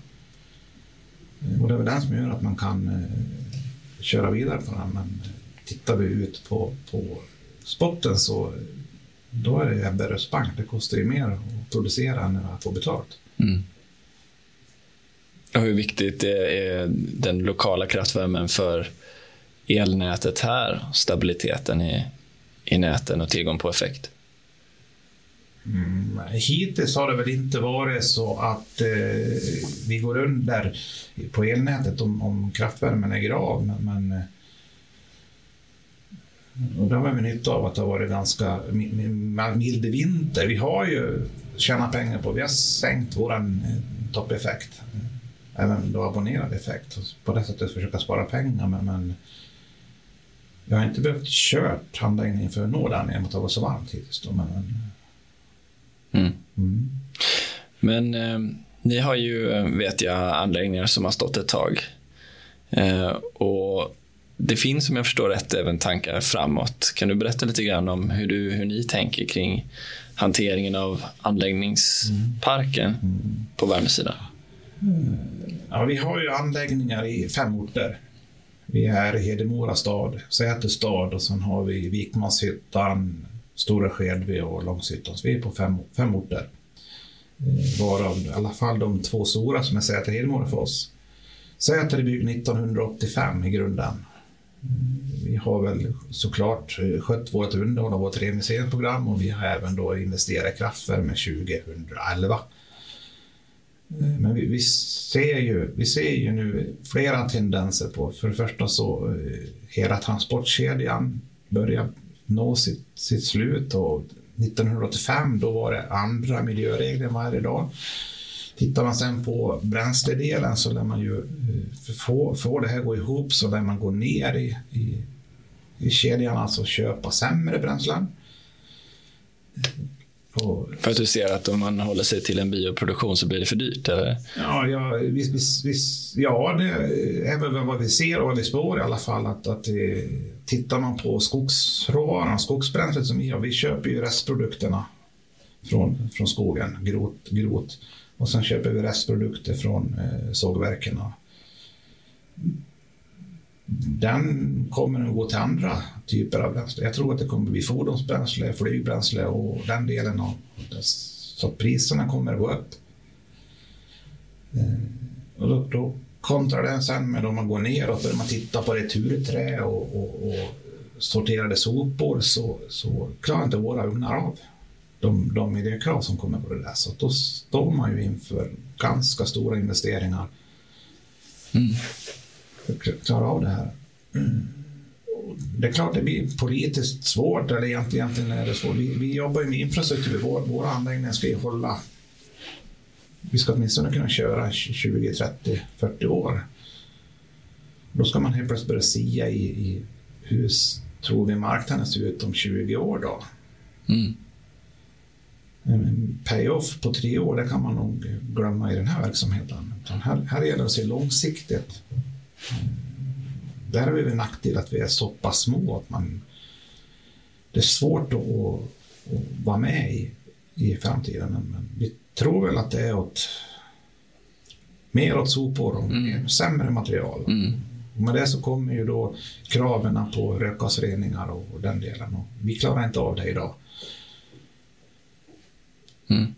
Eh, och det är väl den som gör att man kan eh, köra vidare på den. Men eh, tittar vi ut på, på spotten så eh, då är det Ebberöds bank. Det kostar ju mer att producera än att få betalt. Mm. Och hur viktigt är den lokala kraftvärmen för elnätet här? Stabiliteten i, i näten och tillgång på effekt? Mm, hittills har det väl inte varit så att eh, vi går under på elnätet om, om kraftvärmen lägger av. Men, men eh, och det har vi nytta av att det har varit ganska mild vinter. Vi har ju tjänat pengar på, vi har sänkt vår eh, toppeffekt även då abonnerad effekt. På det sättet försöka spara pengar. Men, men jag har inte behövt kört handläggningen för att nå den genom att det var så varmt hittills. Då, men, mm. Mm. men eh, ni har ju, eh, vet jag, anläggningar som har stått ett tag. Eh, och det finns, om jag förstår rätt, även tankar framåt. Kan du berätta lite grann om hur, du, hur ni tänker kring hanteringen av anläggningsparken mm. på värmesidan? Ja, vi har ju anläggningar i fem orter. Vi är Hedemora stad, Säter stad och sen har vi Vikmanshyttan, Stora Skedvi och Långshyttan. Så vi är på fem, fem orter. Eh, varav i alla fall de två stora som är Säter och Hedemora för oss. Säter är byggd 1985 i grunden. Eh, vi har väl såklart skött vårt underhåll av vårt reinvesteringsprogram och vi har även då investerat i kraftvärme 2011. Eh, men vi, vi, ser ju, vi ser ju nu flera tendenser på, för det första så eh, hela transportkedjan börjar nå sitt, sitt slut och 1985 då var det andra miljöregler än varje dag. Tittar man sen på bränsledelen så lär man ju för få, få det här gå ihop så lär man gå ner i, i, i kedjan, alltså köpa sämre bränslen. För att du ser att om man håller sig till en bioproduktion så blir det för dyrt? Eller? Ja, ja, visst, visst, visst, ja, det är väl vad vi ser och vad vi spår i alla fall. Att, att det, tittar man på skogsråvaran, skogsbränslet som vi har, vi köper ju restprodukterna från, från skogen, grot, grot. Och sen köper vi restprodukter från eh, sågverken. Den kommer att gå till andra typer av bränsle. Jag tror att det kommer att bli fordonsbränsle, flygbränsle och den delen av det. Så priserna kommer att gå upp. Eh, och då, då kontrar det sen med om man går neråt, börjar man titta på returträ och, och, och sorterade sopor så, så klarar inte våra ugnar av de, de miljökrav som kommer på det där. Så då står man ju inför ganska stora investeringar mm klara av det här. Mm. Det är klart det blir politiskt svårt, eller egentligen, är det svårt. Vi, vi jobbar ju med infrastruktur, vår, våra anläggningar ska ju hålla vi ska åtminstone kunna köra 20, 30, 40 år. Då ska man helt plötsligt börja sia i, i hur tror vi marknaden ser ut om 20 år då? Mm en payoff på tre år, det kan man nog glömma i den här verksamheten. Här, här gäller det att se långsiktigt. Där har vi en nackdel att vi är så pass små att man, det är svårt att, att, vara med i, i framtiden. Men vi tror väl att det är åt mer åt sopor och mm. sämre material. Mm. Och med det så kommer ju då kraven på rökgasreningar och den delen. Och vi klarar inte av det idag. Mm.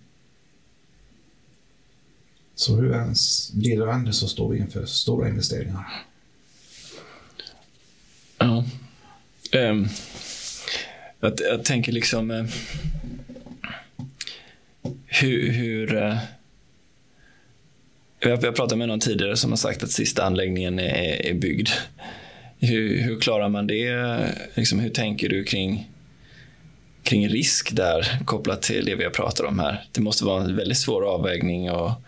Så hur ens blir det ändå så står vi inför stora investeringar. Ja. Um, jag, jag, tänker liksom uh, hur... hur uh, jag, jag pratade med någon tidigare som har sagt att sista anläggningen är, är byggd. Hur, hur klarar man det? Liksom, hur tänker du kring kring risk där kopplat till det vi har pratat om här. Det måste vara en väldigt svår avvägning att,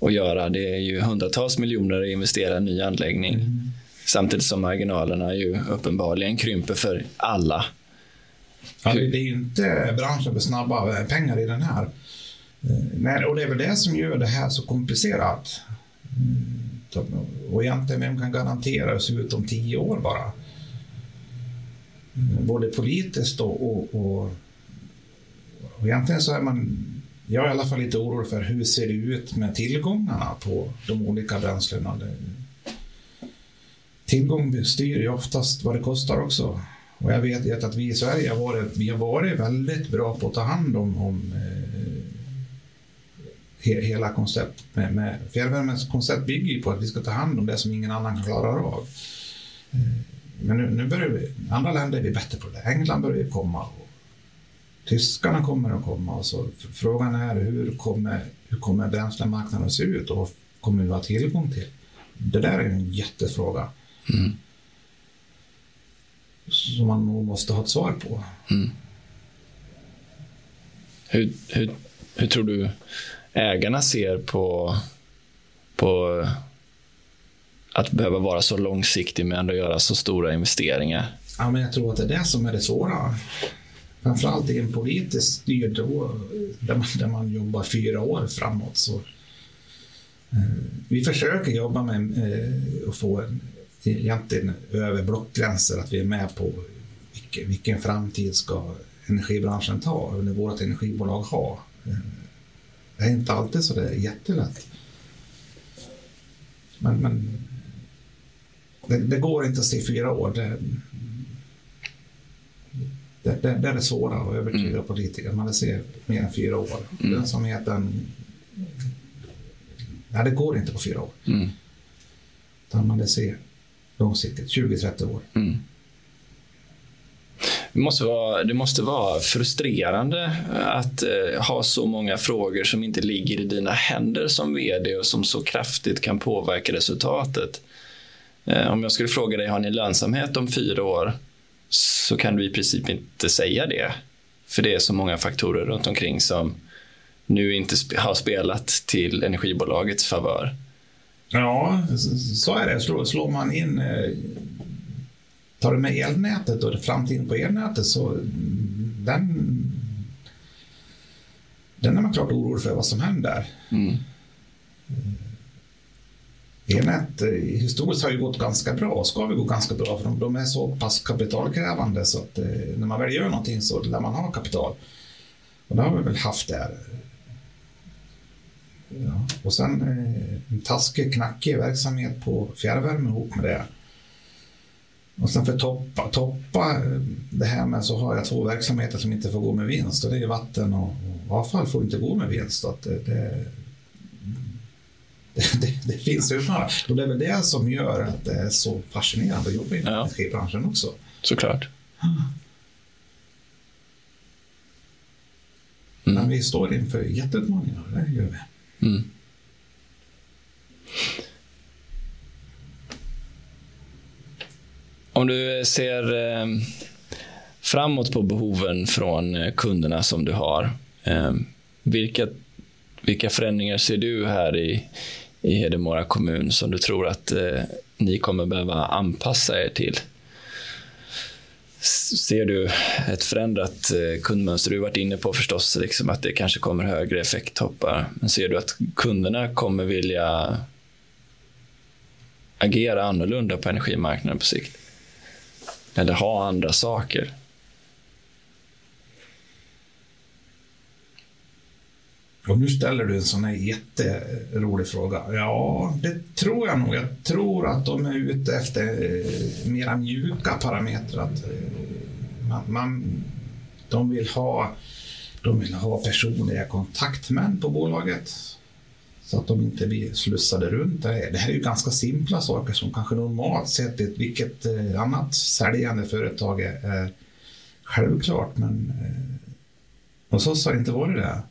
att göra. Det är ju hundratals miljoner att investera i en ny anläggning mm. samtidigt som marginalerna ju uppenbarligen krymper för alla. Ja, det är ju inte branschen med snabba pengar i den här. Eh, nej, och det är väl det som gör det här så komplicerat. Mm, och egentligen, vem kan garantera hur det ser ut om tio år bara? både politiskt och, och, och, och egentligen så är man jag är i alla fall lite orolig för hur ser det ut med tillgångarna på de olika bränslena. Tillgång styr ju oftast vad det kostar också. Och jag vet att vi i Sverige har varit, vi har varit väldigt bra på att ta hand om, om eh, hela konceptet. Med, med, fjärrvärmens koncept bygger ju på att vi ska ta hand om det som ingen annan klarar av. Eh, men nu, nu börjar vi, andra länder är vi bättre på det. England börjar komma. Tyskarna kommer att komma. Och så frågan är hur kommer, hur kommer bränslemarknaden se ut och vad kommer vi ha tillgång till? Det där är en jättefråga. Mm. Som man nog måste ha ett svar på. Mm. Hur, hur, hur tror du ägarna ser på, på att behöva vara så långsiktig med att göra så stora investeringar? Ja, men jag tror att det är det som är det svåra. Framförallt i en politiskt styrd där man, där man jobbar fyra år framåt. Så, eh, vi försöker jobba med eh, att få en, egentligen över blockgränser, att vi är med på vilken, vilken framtid ska energibranschen ta, eller vårt energibolag ha. Eh, det är inte alltid så det är jättelätt. Men, men det, det, går inte att se fyra år. Det, det, det, det är det svåra att övertyga mm. politiker. Man vill se mer än fyra år. Mm. Lönsamheten... Nej, det går inte på fyra år. Mm. Utan man se långsiktigt, 20-30 år. Mm. Det måste, vara, det måste vara frustrerande att eh, ha så många frågor som inte ligger i dina händer som vd och som så kraftigt kan påverka resultatet. Eh, om jag skulle fråga dig, har ni lönsamhet om fyra år? Så kan du i princip inte säga det. För det är så många faktorer runt omkring som nu inte har spelat till energibolagets favör. Ja, så är det. Slår, man in, eh, tar du med elnätet och framtiden på elnätet så den den är man klart orolig för vad som händer. Mm. Elnät eh, historiskt har ju gått ganska bra och ska väl gå ganska bra för de, de är så pass kapitalkrävande så att eh, när man väl gör någonting så lär man ha kapital. Och det har vi väl haft där. Ja. Och sen eh, en taskig, knackig verksamhet på fjärrvärme ihop med det. Och sen för att toppa, toppa eh, det här med så har jag två verksamheter som inte får gå med vinst och det är vatten och, och avfall får inte gå med vinst. Så att eh, det, det, det, det, finns utmaningar. Och det är väl det som gör att det är så fascinerande att jobba i Ja. energibranschen också. Såklart. Men vi står inför jätteutmaningar, det gör vi. Mm. Om du ser eh, framåt på behoven från eh, kunderna som du har. Eh, vilka, vilka förändringar ser du här i, i Hedemora kommun som du tror att eh, ni kommer behöva anpassa er till? Ser du ett förändrat eh, kundmönster? Du har varit inne på förstås liksom att det kanske kommer högre effekttoppar. Men ser du att kunderna kommer vilja agera annorlunda på energimarknaden på sikt? Eller ha andra saker? Och nu ställer du en sån här jätterolig fråga. Ja, det tror jag nog. Jag tror att de är ute efter eh, mera mjuka parametrar. Att, eh, man, man, de, vill ha, de vill ha personliga kontaktmän på bolaget så att de inte blir slussade runt. Det här, är ju ganska simpla saker som kanske normalt sett i vilket eh, annat säljande företag är, självklart. Men hos oss har det inte varit det.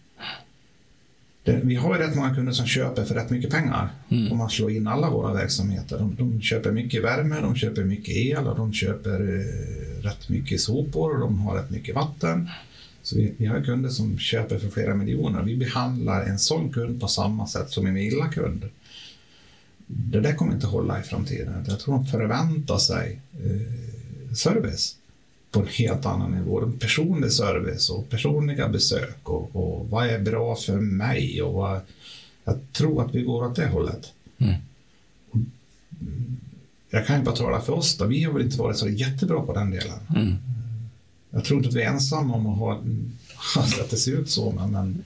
Det, vi har ju rätt många kunder som köper för rätt mycket pengar. Mm. Om man slår in alla våra verksamheter. De, de köper mycket värme, de köper mycket el och de köper eh, rätt mycket sopor och de har rätt mycket vatten. Så vi, vi har kunder som köper för flera miljoner. Vi behandlar en sån kund på samma sätt som en villakund. Det där kommer inte hålla i framtiden. Jag tror de förväntar sig eh, service på en helt annan nivå. Personlig service och personliga besök och, och vad är bra för mig och vad, jag tror att vi går åt det hållet. Mm. Mm, Jag kan ju bara tala för oss då. Vi har väl inte varit så jättebra på den delen. Mm. Jag tror inte att vi är ensamma om att ha *laughs* att det ser ut så, men, men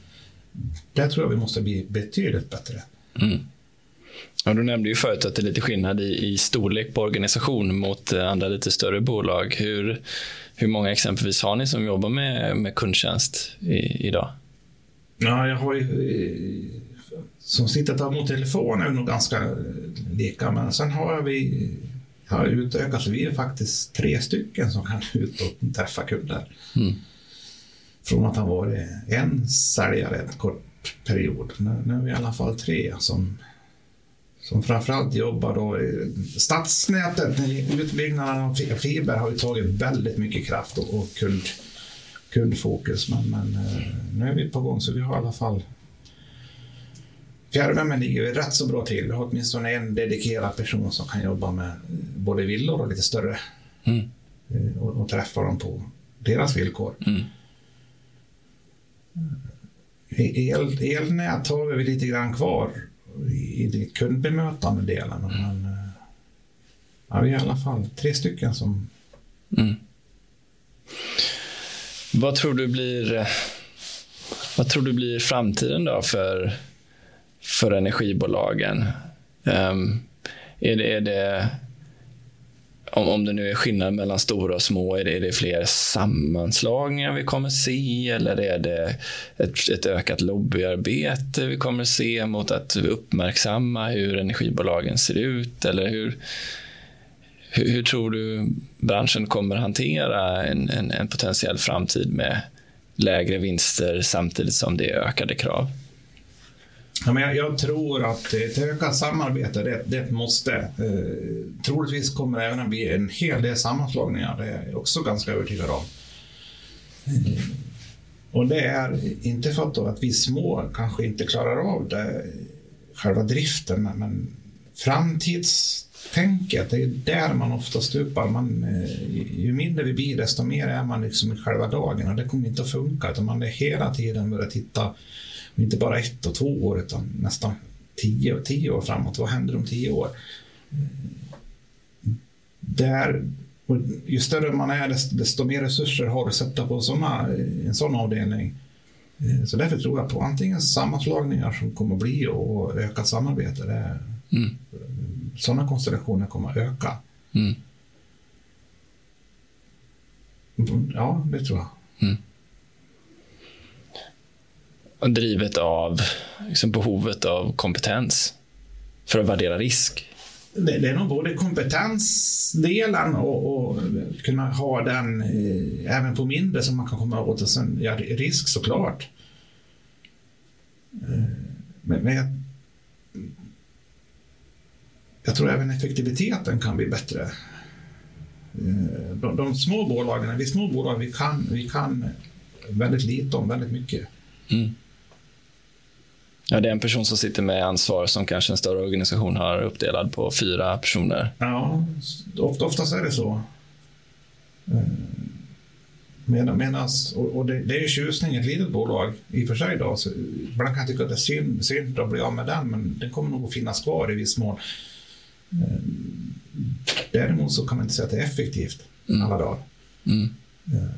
där tror jag vi måste bli betydligt bättre. Mm. Ja, du nämnde ju förut att det är lite skillnad i, i storlek på organisation mot eh, andra lite större bolag. Hur, hur många exempelvis har ni som jobbar med, med kundtjänst i, idag? Ja, jag har ju... eh, Som sitter och tar emot telefon är nog ganska eh, lika, men sen har vi har utökat, så vi är faktiskt tre stycken som kan *laughs* ut och träffa kunder. Mm. Från att ha varit en säljare en kort period. Nu, nu är vi i alla fall tre som, som framförallt jobbar då. i- Stadsnätet, utbyggnaden av fi- fiber har ju tagit väldigt mycket kraft och, och kund, kundfokus. Men, men eh, nu är vi på gång så vi har i alla fall Fjärrvärmen ligger vi rätt så bra till. Vi har åtminstone en dedikerad person som kan jobba med både villor och lite större Mm. eh, och, och träffa dem på deras villkor. Mm. El, elnät har vi lite grann kvar i den kundbemötande delen. Men, eh, ja, vi är i alla fall tre stycken som... Mm. Vad tror du blir eh, vad tror du blir framtiden då för, för energibolagen? Um, är det, är det om, om det nu är skillnad mellan stora och små, är det, är det fler sammanslagningar vi kommer se eller är det ett, ett ökat lobbyarbete vi kommer se mot att uppmärksamma hur energibolagen ser ut? Eller hur, hur, hur tror du branschen kommer hantera en, en, en potentiell framtid med lägre vinster samtidigt som det är ökade krav? Ja, men jag, jag tror att ett ökat samarbete, det, det måste. Eh, troligtvis kommer det även att bli en hel del sammanslagningar. Det är jag också ganska övertygad om. Eh, och det är inte för att, då att vi små kanske inte klarar av det, själva driften, men, men framtidstänket, Det är där man ofta stupar. Man, eh, ju mindre vi blir, desto mer är man liksom i själva dagen. Och det kommer inte att funka. Utan man är hela tiden börjar titta, inte bara ett och två år, utan nästan tio, tio år framåt. Vad händer om tio år? Där, ju större man är, desto mer resurser har du att sätta på såna, en sån avdelning. Så därför tror jag på antingen sammanslagningar som kommer att bli och ökat samarbete. Det, mm sådana konstellationer kommer att öka. Mm. Ja, det tror jag. Mm. Drivet av liksom behovet av kompetens för att värdera risk? Det, det är nog både kompetensdelen och, och kunna ha den eh, även på mindre som man kan komma åt. Och sen, ja, risk såklart. Eh, men, men jag jag tror även effektiviteten kan bli bättre. Eh, de, de små bolagen, vi små bolag, vi kan, vi kan väldigt lite om väldigt mycket. Mm. Ja, det är en person som sitter med ansvar som kanske en större organisation har uppdelad på fyra personer. Ja, ofta, oftast är det så. Eh, Medan, medans, och, och det, det, är ju tjusning ett litet bolag i och för sig. Då, så ibland kan jag tycka att det är synd, synd att bli av med den, men den kommer nog att finnas kvar i viss mån. Eh, däremot så kan man inte säga att det är effektivt mm. alla dagar. Mm. Eh,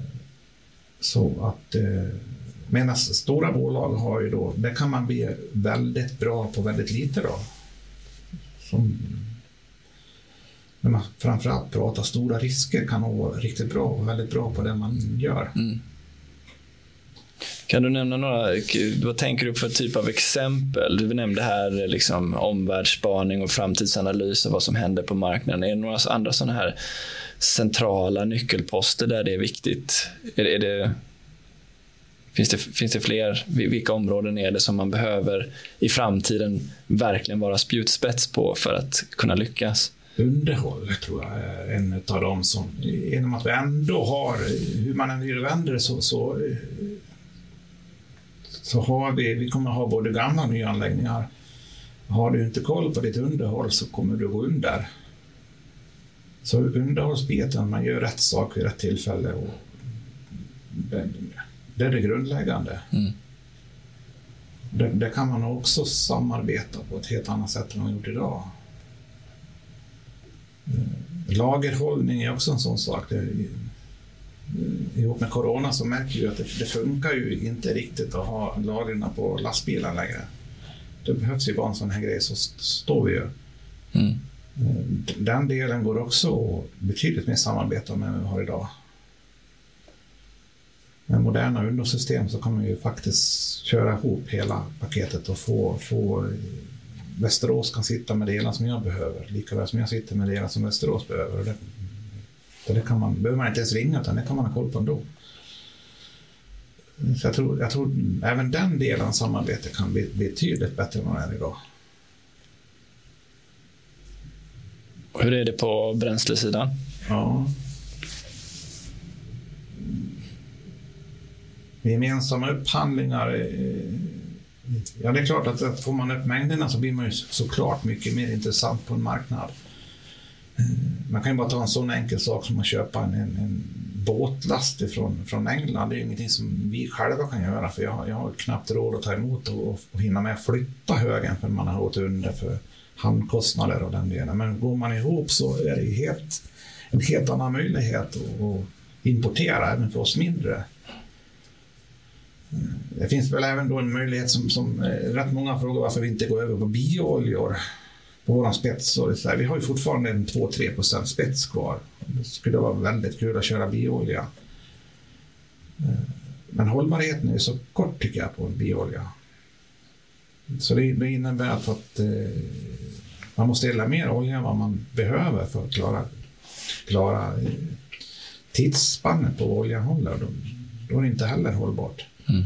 så att medan stora bolag har ju då, där kan man bli väldigt bra på väldigt lite då. Som, när man framförallt pratar stora risker kan man vara riktigt bra och väldigt bra på det man gör. Mm. Kan du nämna några, vad tänker du för typ av exempel? Du nämnde här liksom omvärldsspaning och framtidsanalys av vad som händer på marknaden. Är det några andra sådana här centrala nyckelposter där det är viktigt? Är, är det, finns, det, finns det fler? Vilka områden är det som man behöver i framtiden verkligen vara spjutspets på för att kunna lyckas? underhåll tror jag är en av dem som, genom att vi ändå har, hur man än vänder det så, så så har vi, vi kommer ha både gamla och nya anläggningar. Har du inte koll på ditt underhåll så kommer du gå under. Så underhållsbiten, man gör rätt sak vid rätt tillfälle. Och det, det är det grundläggande. Mm. Där, kan man också samarbeta på ett helt annat sätt än man gjort idag. Eh, lagerhållning är också en sån sak. Det, ihop med corona så märker vi att det, det funkar ju inte riktigt att ha lagren på lastbilar längre. Det behövs ju bara en sån här grej så står vi ju. Mm. Den delen går också betydligt mer samarbeta med än vi har idag. Med moderna undersystem så kan man ju faktiskt köra ihop hela paketet och få, få Västerås kan sitta med delar som jag behöver, lika väl som jag sitter med delar som Västerås behöver. Det, så det kan man, behöver man inte ens ringa, utan det kan man ha koll på ändå. Så jag tror, jag tror även den delen av samarbete kan bli betydligt bättre än vad det är idag. Hur är det på bränslesidan? Ja. Gemensamma upphandlingar. Eh, eh, ja, det är klart att eh, får man upp mängderna så blir man ju såklart mycket mer intressant på en marknad. Man kan ju bara ta en sån enkel sak som att köpa en, en, en båtlast ifrån, från England. Det är ju ingenting som vi själva kan göra för jag, jag har knappt råd att ta emot och, och hinna med att flytta högen för man har gått under för handkostnader och den delen. Men går man ihop så är det helt, en helt annan möjlighet att, att importera även för oss mindre. Det finns väl även då en möjlighet som, som eh, rätt många frågar varför vi inte går över på biooljor på våran spets. Och så här, vi har ju fortfarande en 2-3 procent spets kvar. Det skulle vara väldigt kul att köra bioolja. Eh, men hållbarheten är så kort tycker jag på en bioolja. Så det, det innebär att, att eh, man måste elda mer olja än vad man behöver för att klara, klara eh, tidsspannet på vad oljan håller. Då, då är det inte heller hållbart. Mm.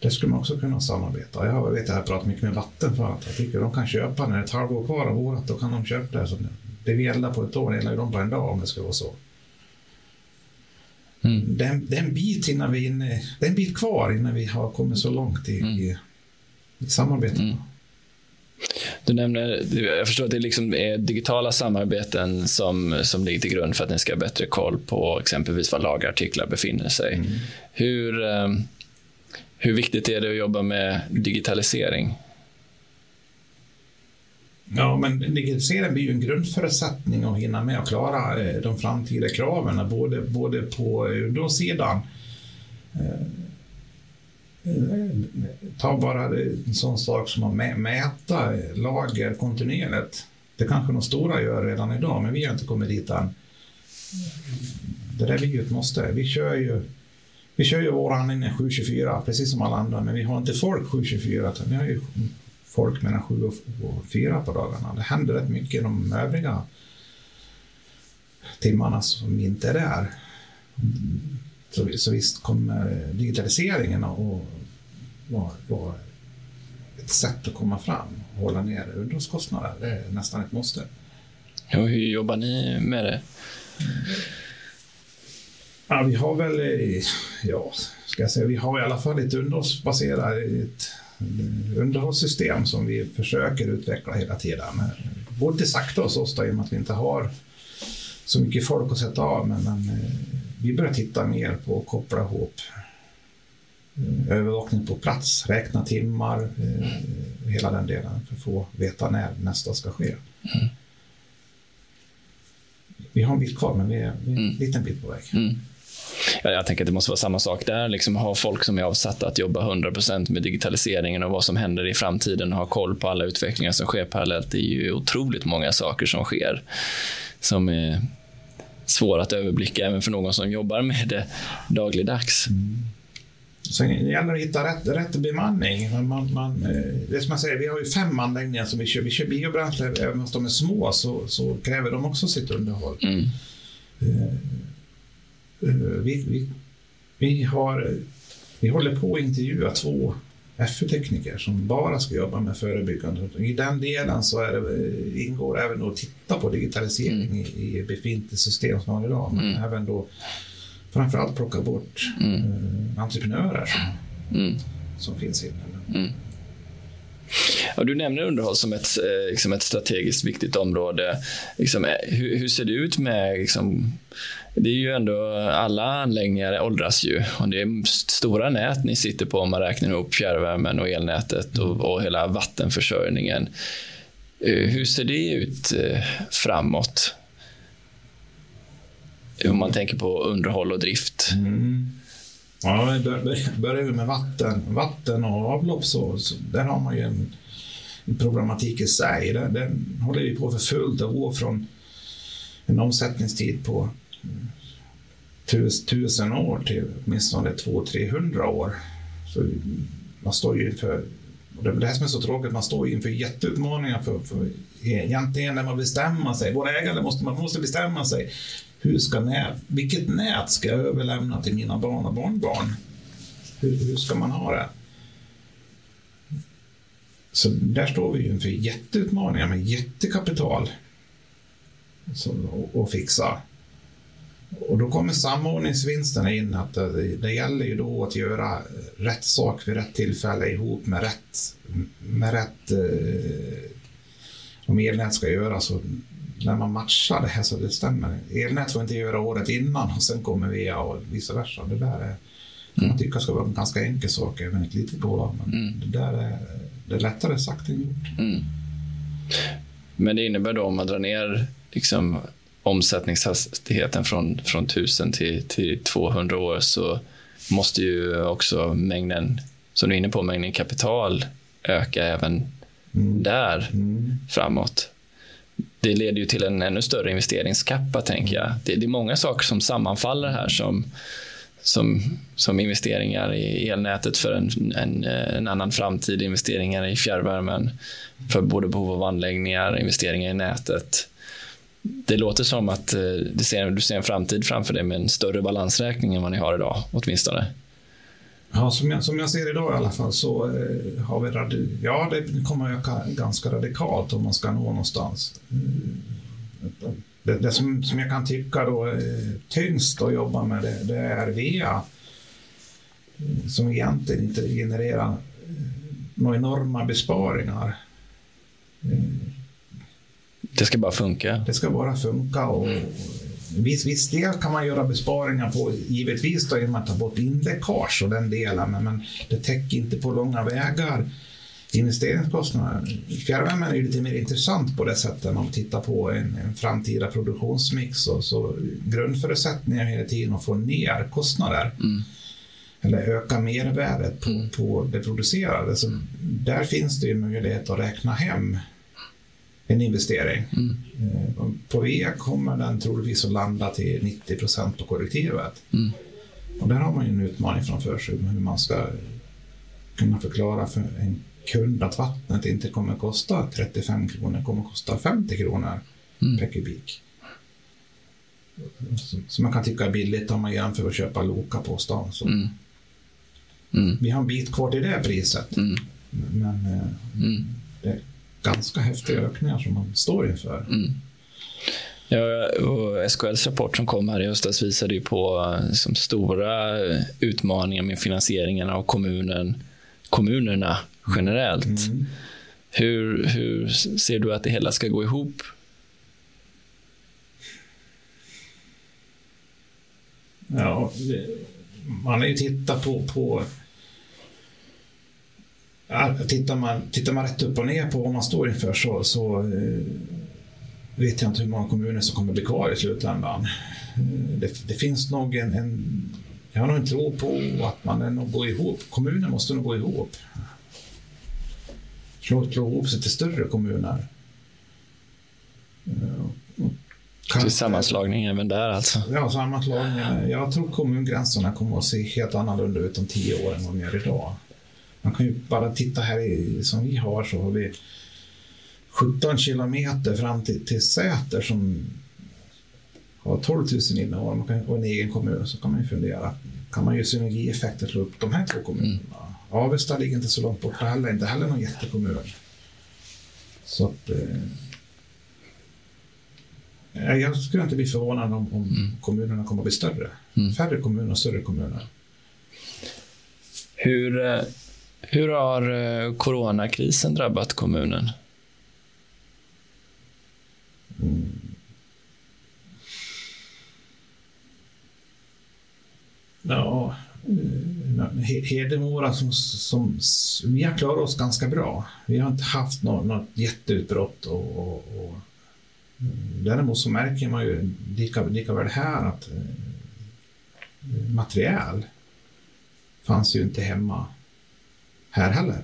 Det skulle man också kunna samarbeta. Jag vet att jag har pratat mycket med Vattenfall. Jag tycker de kan köpa när det är ett halvår kvar av året. Då kan de köpa det. Så det vi eldar på ett år eldar de på en dag om det ska vara så. Mm. Det, är, det, är, en bit innan vi inne, det är en bit kvar innan vi har kommit så långt i, mm. i, i samarbetet. Mm. Du nämner, jag förstår att det liksom är digitala samarbeten som, som ligger till grund för att ni ska ha bättre koll på exempelvis var lagerartiklar befinner sig. Mm. Hur, eh, hur viktigt är det att jobba med digitalisering? Ja, men digitalisering blir ju en grundförutsättning att hinna med att klara eh, de framtida kraven, både, både på eh, ungdomssidan... Eh, ta bara en sån sak som att mäta lager kontinuerligt. Det kanske de stora gör redan idag, men vi har inte kommit dit än. Det där blir ju ett måste. Vi kör ju, vi kör ju vår anläggning 724, precis som alla andra, men vi har inte folk 724, utan vi har ju folk mellan 7 och 4 på dagarna. Det händer rätt mycket de övriga timmarna som inte är där. Så, så visst kommer digitaliseringen att vara, vara ett sätt att komma fram och hålla ner underhållskostnader. Det är nästan ett måste. Ja, hur jobbar ni med det? Ja, vi har väl, ja, ska jag säga, vi har i alla fall ett underhållsbaserat ett underhållssystem som vi försöker utveckla hela tiden. Både sakta hos oss då, i och med att vi inte har så mycket folk att sätta av, men, men eh, vi börjar titta mer på att koppla ihop eh, övervakning på plats, räkna timmar, eh, hela den delen för att få veta när nästa ska ske. Mm. Vi har en bit kvar, men vi är, vi är en mm. liten bit på väg. Mm. Ja, jag tänker att det måste vara samma sak där. Liksom ha folk som är avsatta att jobba 100% med digitaliseringen och vad som händer i framtiden och ha koll på alla utvecklingar som sker parallellt. Det är ju otroligt många saker som sker som är svåra att överblicka även för någon som jobbar med det dagligdags. Mm. Sen gäller det att hitta rätt, rätt bemanning. Man, man, eh, det som jag säger, vi har ju fem anläggningar som vi kör. Vi kör biobränsle, även om de är små så, så kräver de också sitt underhåll. Mm. Uh, vi, vi, vi, har, vi håller på att intervjua två FU-tekniker som bara ska jobba med förebyggande. I den delen så är det, ingår även att titta på digitalisering mm. i, i befintligt system som vi har idag. Men mm. även då framförallt plocka bort mm. eh, entreprenörer som, mm. som finns inne. Mm. Ja, du nämner underhåll som ett, eh, liksom ett strategiskt viktigt område. Liksom, eh, hur, hur, ser det ut med liksom, det är ju ändå, alla anläggningar åldras ju och det är stora nät ni sitter på om man räknar ihop fjärrvärmen och elnätet och, och hela vattenförsörjningen. Eh, hur ser det ut eh, framåt? Om man tänker på underhåll och drift. Mm. Ja, börjar vi med vatten, vatten och avlopp så, så där har man ju en, en problematik i sig. Den, den håller vi på för fullt att gå från en omsättningstid på tus, tusen år till åtminstone 200-300 år. Så man står ju inför, och det är det som är så tråkigt, man står inför jätteutmaningar för, för egentligen när man bestämmer sig. Våra ägare måste, man måste bestämma sig. Hur ska nät, vilket nät ska jag överlämna till mina barn och barnbarn? Hur, hur ska man ha det? Så där står vi inför jätteutmaningar med jättekapital att fixa. Och då kommer samordningsvinsterna in. att det, det, gäller ju då att göra rätt sak vid rätt tillfälle ihop med rätt, med rätt eh, om elnät ska göras när man matchar det här så det stämmer. Elnät får inte göra året innan och sen kommer VA och vice versa. Det där är, mm. man tycker ska vara en ganska enkel sak även ett litet bolag. Men mm. det där är, det är lättare sagt än gjort. Mm. Men det innebär då om man drar ner liksom, omsättningshastigheten från, från 1000 till, till 200 år så måste ju också mängden, som du är inne på, mängden kapital öka även mm. där mm. framåt det leder ju till en ännu större investeringskappa, tänker jag. Det, det, är många saker som sammanfaller här som, som, som investeringar i elnätet för en, en, en annan framtid, investeringar i fjärrvärmen för både behov av anläggningar, investeringar i nätet. Det låter som att eh, du ser, du ser en framtid framför dig med en större balansräkning än vad ni har idag, åtminstone. Ja, som jag, som jag ser idag i alla fall så eh, har vi ja, det kommer att öka ganska radikalt om man ska nå någonstans. Mm. Det, det som, som jag kan tycka då är tyngst att jobba med det, det är VA eh, som egentligen inte genererar några enorma besparingar. Det ska bara funka. Det ska bara funka. Och viss, viss del kan man göra besparingar på, givetvis då genom att ta bort inläckage och den delen, men, men det täcker inte på långa vägar investeringskostnader. Fjärrvärmen är ju lite mer intressant på det sättet om man tittar på en, en framtida produktionsmix. Och, så grundförutsättningen är hela tiden att få ner kostnader. Mm. Eller öka mervärdet på, mm. på det producerade. Så där finns det ju möjlighet att räkna hem en investering. Mm. Eh, på VE kommer den troligtvis att landa till 90 procent på korrektivet. Mm. Och där har man ju en utmaning framför sig hur man ska kunna förklara för en kund att vattnet inte kommer att kosta 35 kronor, kommer att kosta 50 kronor mm. per kubik. Så, man kan tycka är billigt om man jämför med att köpa Loka på stan. Så. Mm. Mm. Vi har en bit kvar till det priset. Mm. Men eh, mm. det ganska häftiga ökningar som man står inför. Mm. Ja, och SKLs rapport som kom här i höstas visade ju på eh, som stora utmaningar med finansieringen av kommunen, kommunerna generellt. Mm. Hur, hur ser du att det hela ska gå ihop? Ja, man har ju tittat på, på ja, tittar, man, tittar man rätt upp och ner på vad man står inför så, så eh, vet jag inte hur många kommuner som kommer bli kvar i slutändan. Eh, det, det finns nog en, en, jag har nog en tro på att man nog går ihop. Kommuner måste nog gå ihop slå, slå ihop sig till större kommuner. Kan, till sammanslagning även där alltså? Ja, sammanslagning. Jag tror kommungränserna kommer att se helt annorlunda ut om tio år än vad de gör idag. Man kan ju bara titta här i, som vi har så har vi 17 kilometer fram till, till Säter som har 12 000 invånare och en egen kommun så kan man ju fundera. Kan man ju synergieffekter slå upp de här två kommunerna? Mm. Avesta ligger inte så långt bort heller, inte heller någon jättekommun. Så att, eh, jag skulle inte bli förvånad om, om mm. kommunerna kommer att bli större. Mm. Färre kommuner och större kommuner. Hur, eh, hur har eh, coronakrisen drabbat kommunen? Mm. Ja, eh, Hedemora som, som, vi har klarat oss ganska bra. Vi har inte haft något, något jätteutbrott. Och, och, och, eh, däremot så märker man ju lika, lika väl här att material fanns ju inte hemma här heller.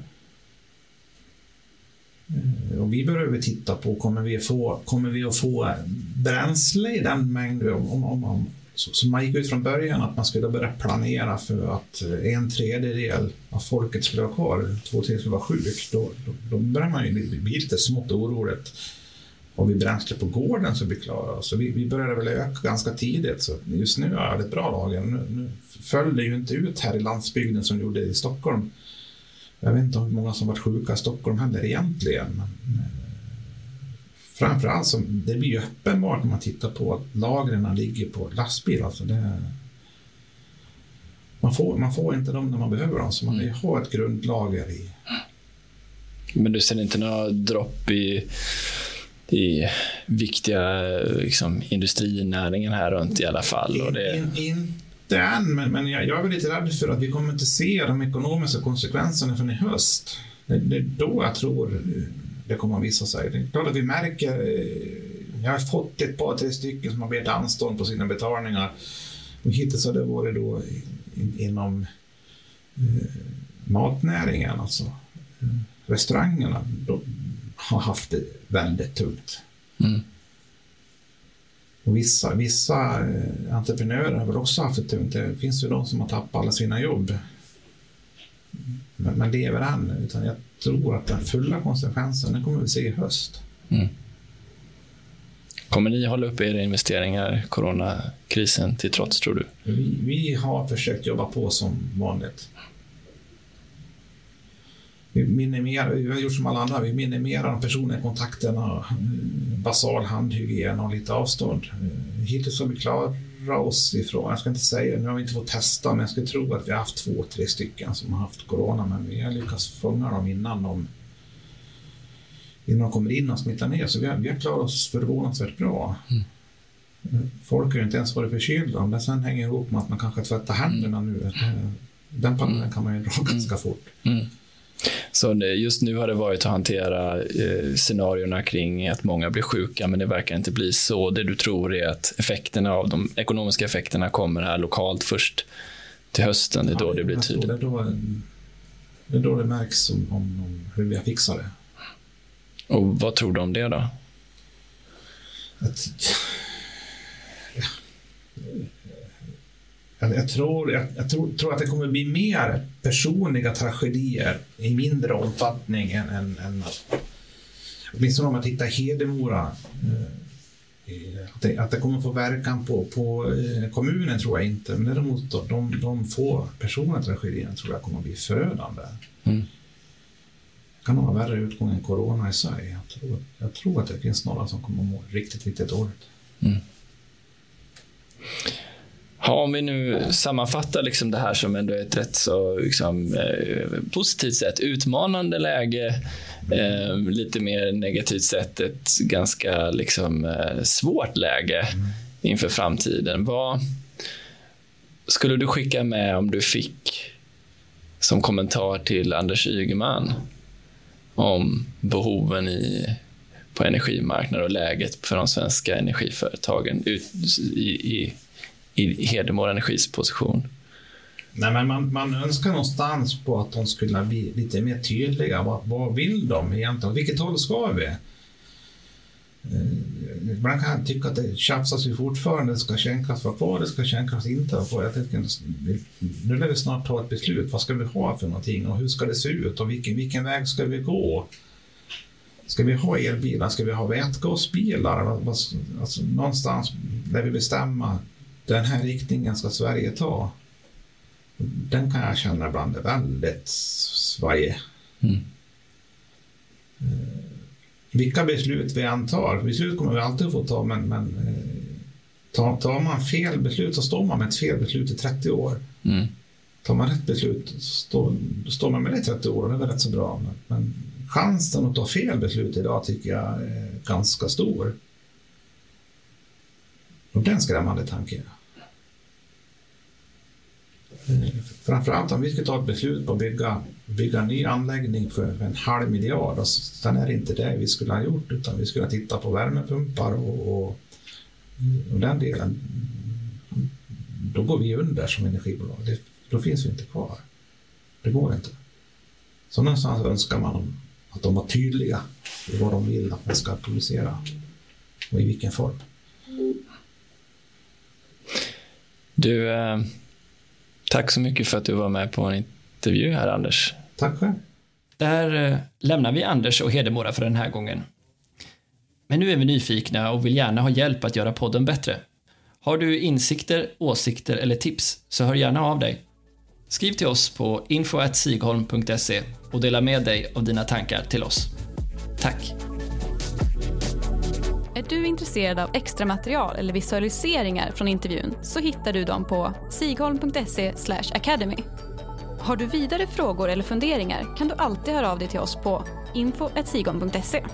Eh, och vi behöver titta på, kommer vi, få, kommer vi att få bränsle i den mängd, om, om, om, så, så, man gick ut från början att man skulle börja planera för att eh, en tredjedel av folket skulle vara kvar, två tredjedelar skulle vara sjuk. Då, då, då börjar man ju bli lite smått oroligt. Har vi bränsle på gården så vi klara Så vi, vi började väl öka ganska tidigt. Så just nu är det ett bra lager. Nu, nu föll det ju inte ut här i landsbygden som det gjorde i Stockholm. Jag vet inte hur många som varit sjuka i Stockholm heller egentligen. Men, framförallt så det blir ju uppenbart när man tittar på att lagren ligger på lastbil. Alltså det, man, får, man får inte dem när man behöver dem, så man vill ha ett grundlager i. Men du ser inte några dropp i, i viktiga liksom, industrinäringen här runt i alla fall? Det... In, in, inte än, men, men jag, jag, är lite rädd för att vi kommer inte se de ekonomiska konsekvenserna förrän i höst. Det, det är då jag tror det kommer att visa sig. Det är klart att vi märker, eh, jag har fått ett par, tre stycken som har bett anstånd på sina betalningar. Och hittills har det varit då inom eh, matnäringen, alltså eh, restaurangerna, de har haft det väldigt tungt. Mm. Och vissa, vissa entreprenörer har väl också haft det tungt. Det finns ju de som har tappat alla sina jobb. Men, men lever än. Utan jag tror att den fulla konsekvensen den kommer vi se i höst. Mm. Kommer ni hålla upp era investeringar coronakrisen till trots, tror du? Vi, vi har försökt jobba på som vanligt. Vi, minimerar, vi har gjort som alla andra, vi minimerar de personliga kontakterna, basal handhygien och lite avstånd. Hittills har vi klarat oss ifrån, jag ska inte säga, nu har vi inte fått testa, men jag skulle tro att vi har haft två, tre stycken som har haft corona, men vi har lyckats fånga dem innan de innan de kommer in och smittar ner. Så vi har, vi har klarat oss förvånansvärt bra. Mm. Folk har ju inte ens varit förkylda. Om det sen hänger ihop med att man kanske tvättar händerna nu. Den panelen kan man ju dra ganska fort. Mm. Så just nu har det varit att hantera eh, scenarierna kring att många blir sjuka, men det verkar inte bli så. Det du tror är att effekterna av de ekonomiska effekterna kommer här lokalt först till hösten. Det är då ja, det blir tydligt. Det är då, det är då det märks om, om, om hur vi har fixat det. Och vad tror du om det då? Att, jag, tror, jag, jag tror, tror, att det kommer bli mer personliga tragedier i mindre omfattning än, än, än åtminstone om man tittar Hedemora. Eh, att det, att det kommer få verkan på, på eh, kommunen tror jag inte, men däremot då, de, de få personliga tragedierna tror jag kommer bli förödande. Mm. Det kan ha värre utgång än corona i sig. Jag tror, jag tror att det finns några som kommer att må riktigt, riktigt dåligt. Mm. Ja, om vi nu sammanfattar liksom det här som ändå ett rätt så liksom, eh, positivt sätt, utmanande läge, eh, lite mer negativt sett ett ganska liksom, eh, svårt läge inför framtiden. Vad skulle du skicka med om du fick som kommentar till Anders Ygeman om behoven i, på energimarknaden och läget för de svenska energiföretagen ut, i, i i Hedemora Energis position? Nej, men man, man önskar någonstans på att de skulle bli lite mer tydliga. Vad, vad vill de egentligen? Vilket håll ska vi? Eh, ibland kan jag tycka att det tjafsas ju fortfarande. Ska kärnkraft vara kvar? Det ska kärnkraft inte vara kvar? Jag tänker, nu lär vi snart ta ett beslut. Vad ska vi ha för någonting? Och hur ska det se ut? Och vilken, vilken väg ska vi gå? Ska vi ha elbilar? Ska vi ha vätgasbilar? Alltså, någonstans där vi bestämma den här riktningen ska Sverige ta. Den kan jag känna ibland är väldigt svajig. Mm. Eh, vilka beslut vi än tar, beslut kommer vi alltid få ta, men, men eh, tar, tar man fel beslut så står man med ett fel beslut i 30 år. Mm. Tar man rätt beslut så står, man med det i 30 år och det är väl rätt så bra. Men, men chansen att ta fel beslut idag tycker jag är ganska stor. Och den skrämmande tanken. Eh, framförallt om vi ska ta ett beslut på att bygga, bygga en ny anläggning för en halv miljard. Alltså, och sen är det inte det vi skulle ha gjort utan vi skulle ha tittat på värmepumpar och, och, och den delen. Då går vi under som energibolag. Det, då finns vi inte kvar. Det går inte. Så någonstans önskar man att de var tydliga i vad de vill att man ska producera och i vilken form. Du, eh, tack så mycket för att du var med på en intervju här, Anders. Tack själv. Där eh, lämnar vi Anders och Hedemora för den här gången. Men nu är vi nyfikna och vill gärna ha hjälp att göra podden bättre. Har du insikter, åsikter eller tips så hör gärna av dig. Skriv till oss på info.sigholm.se och dela med dig av dina tankar till oss. Tack! Är du intresserad av extra material eller visualiseringar från intervjun så hittar du dem på sigholm.se academy. Har du vidare frågor eller funderingar kan du alltid höra av dig till oss på info.sigholm.se.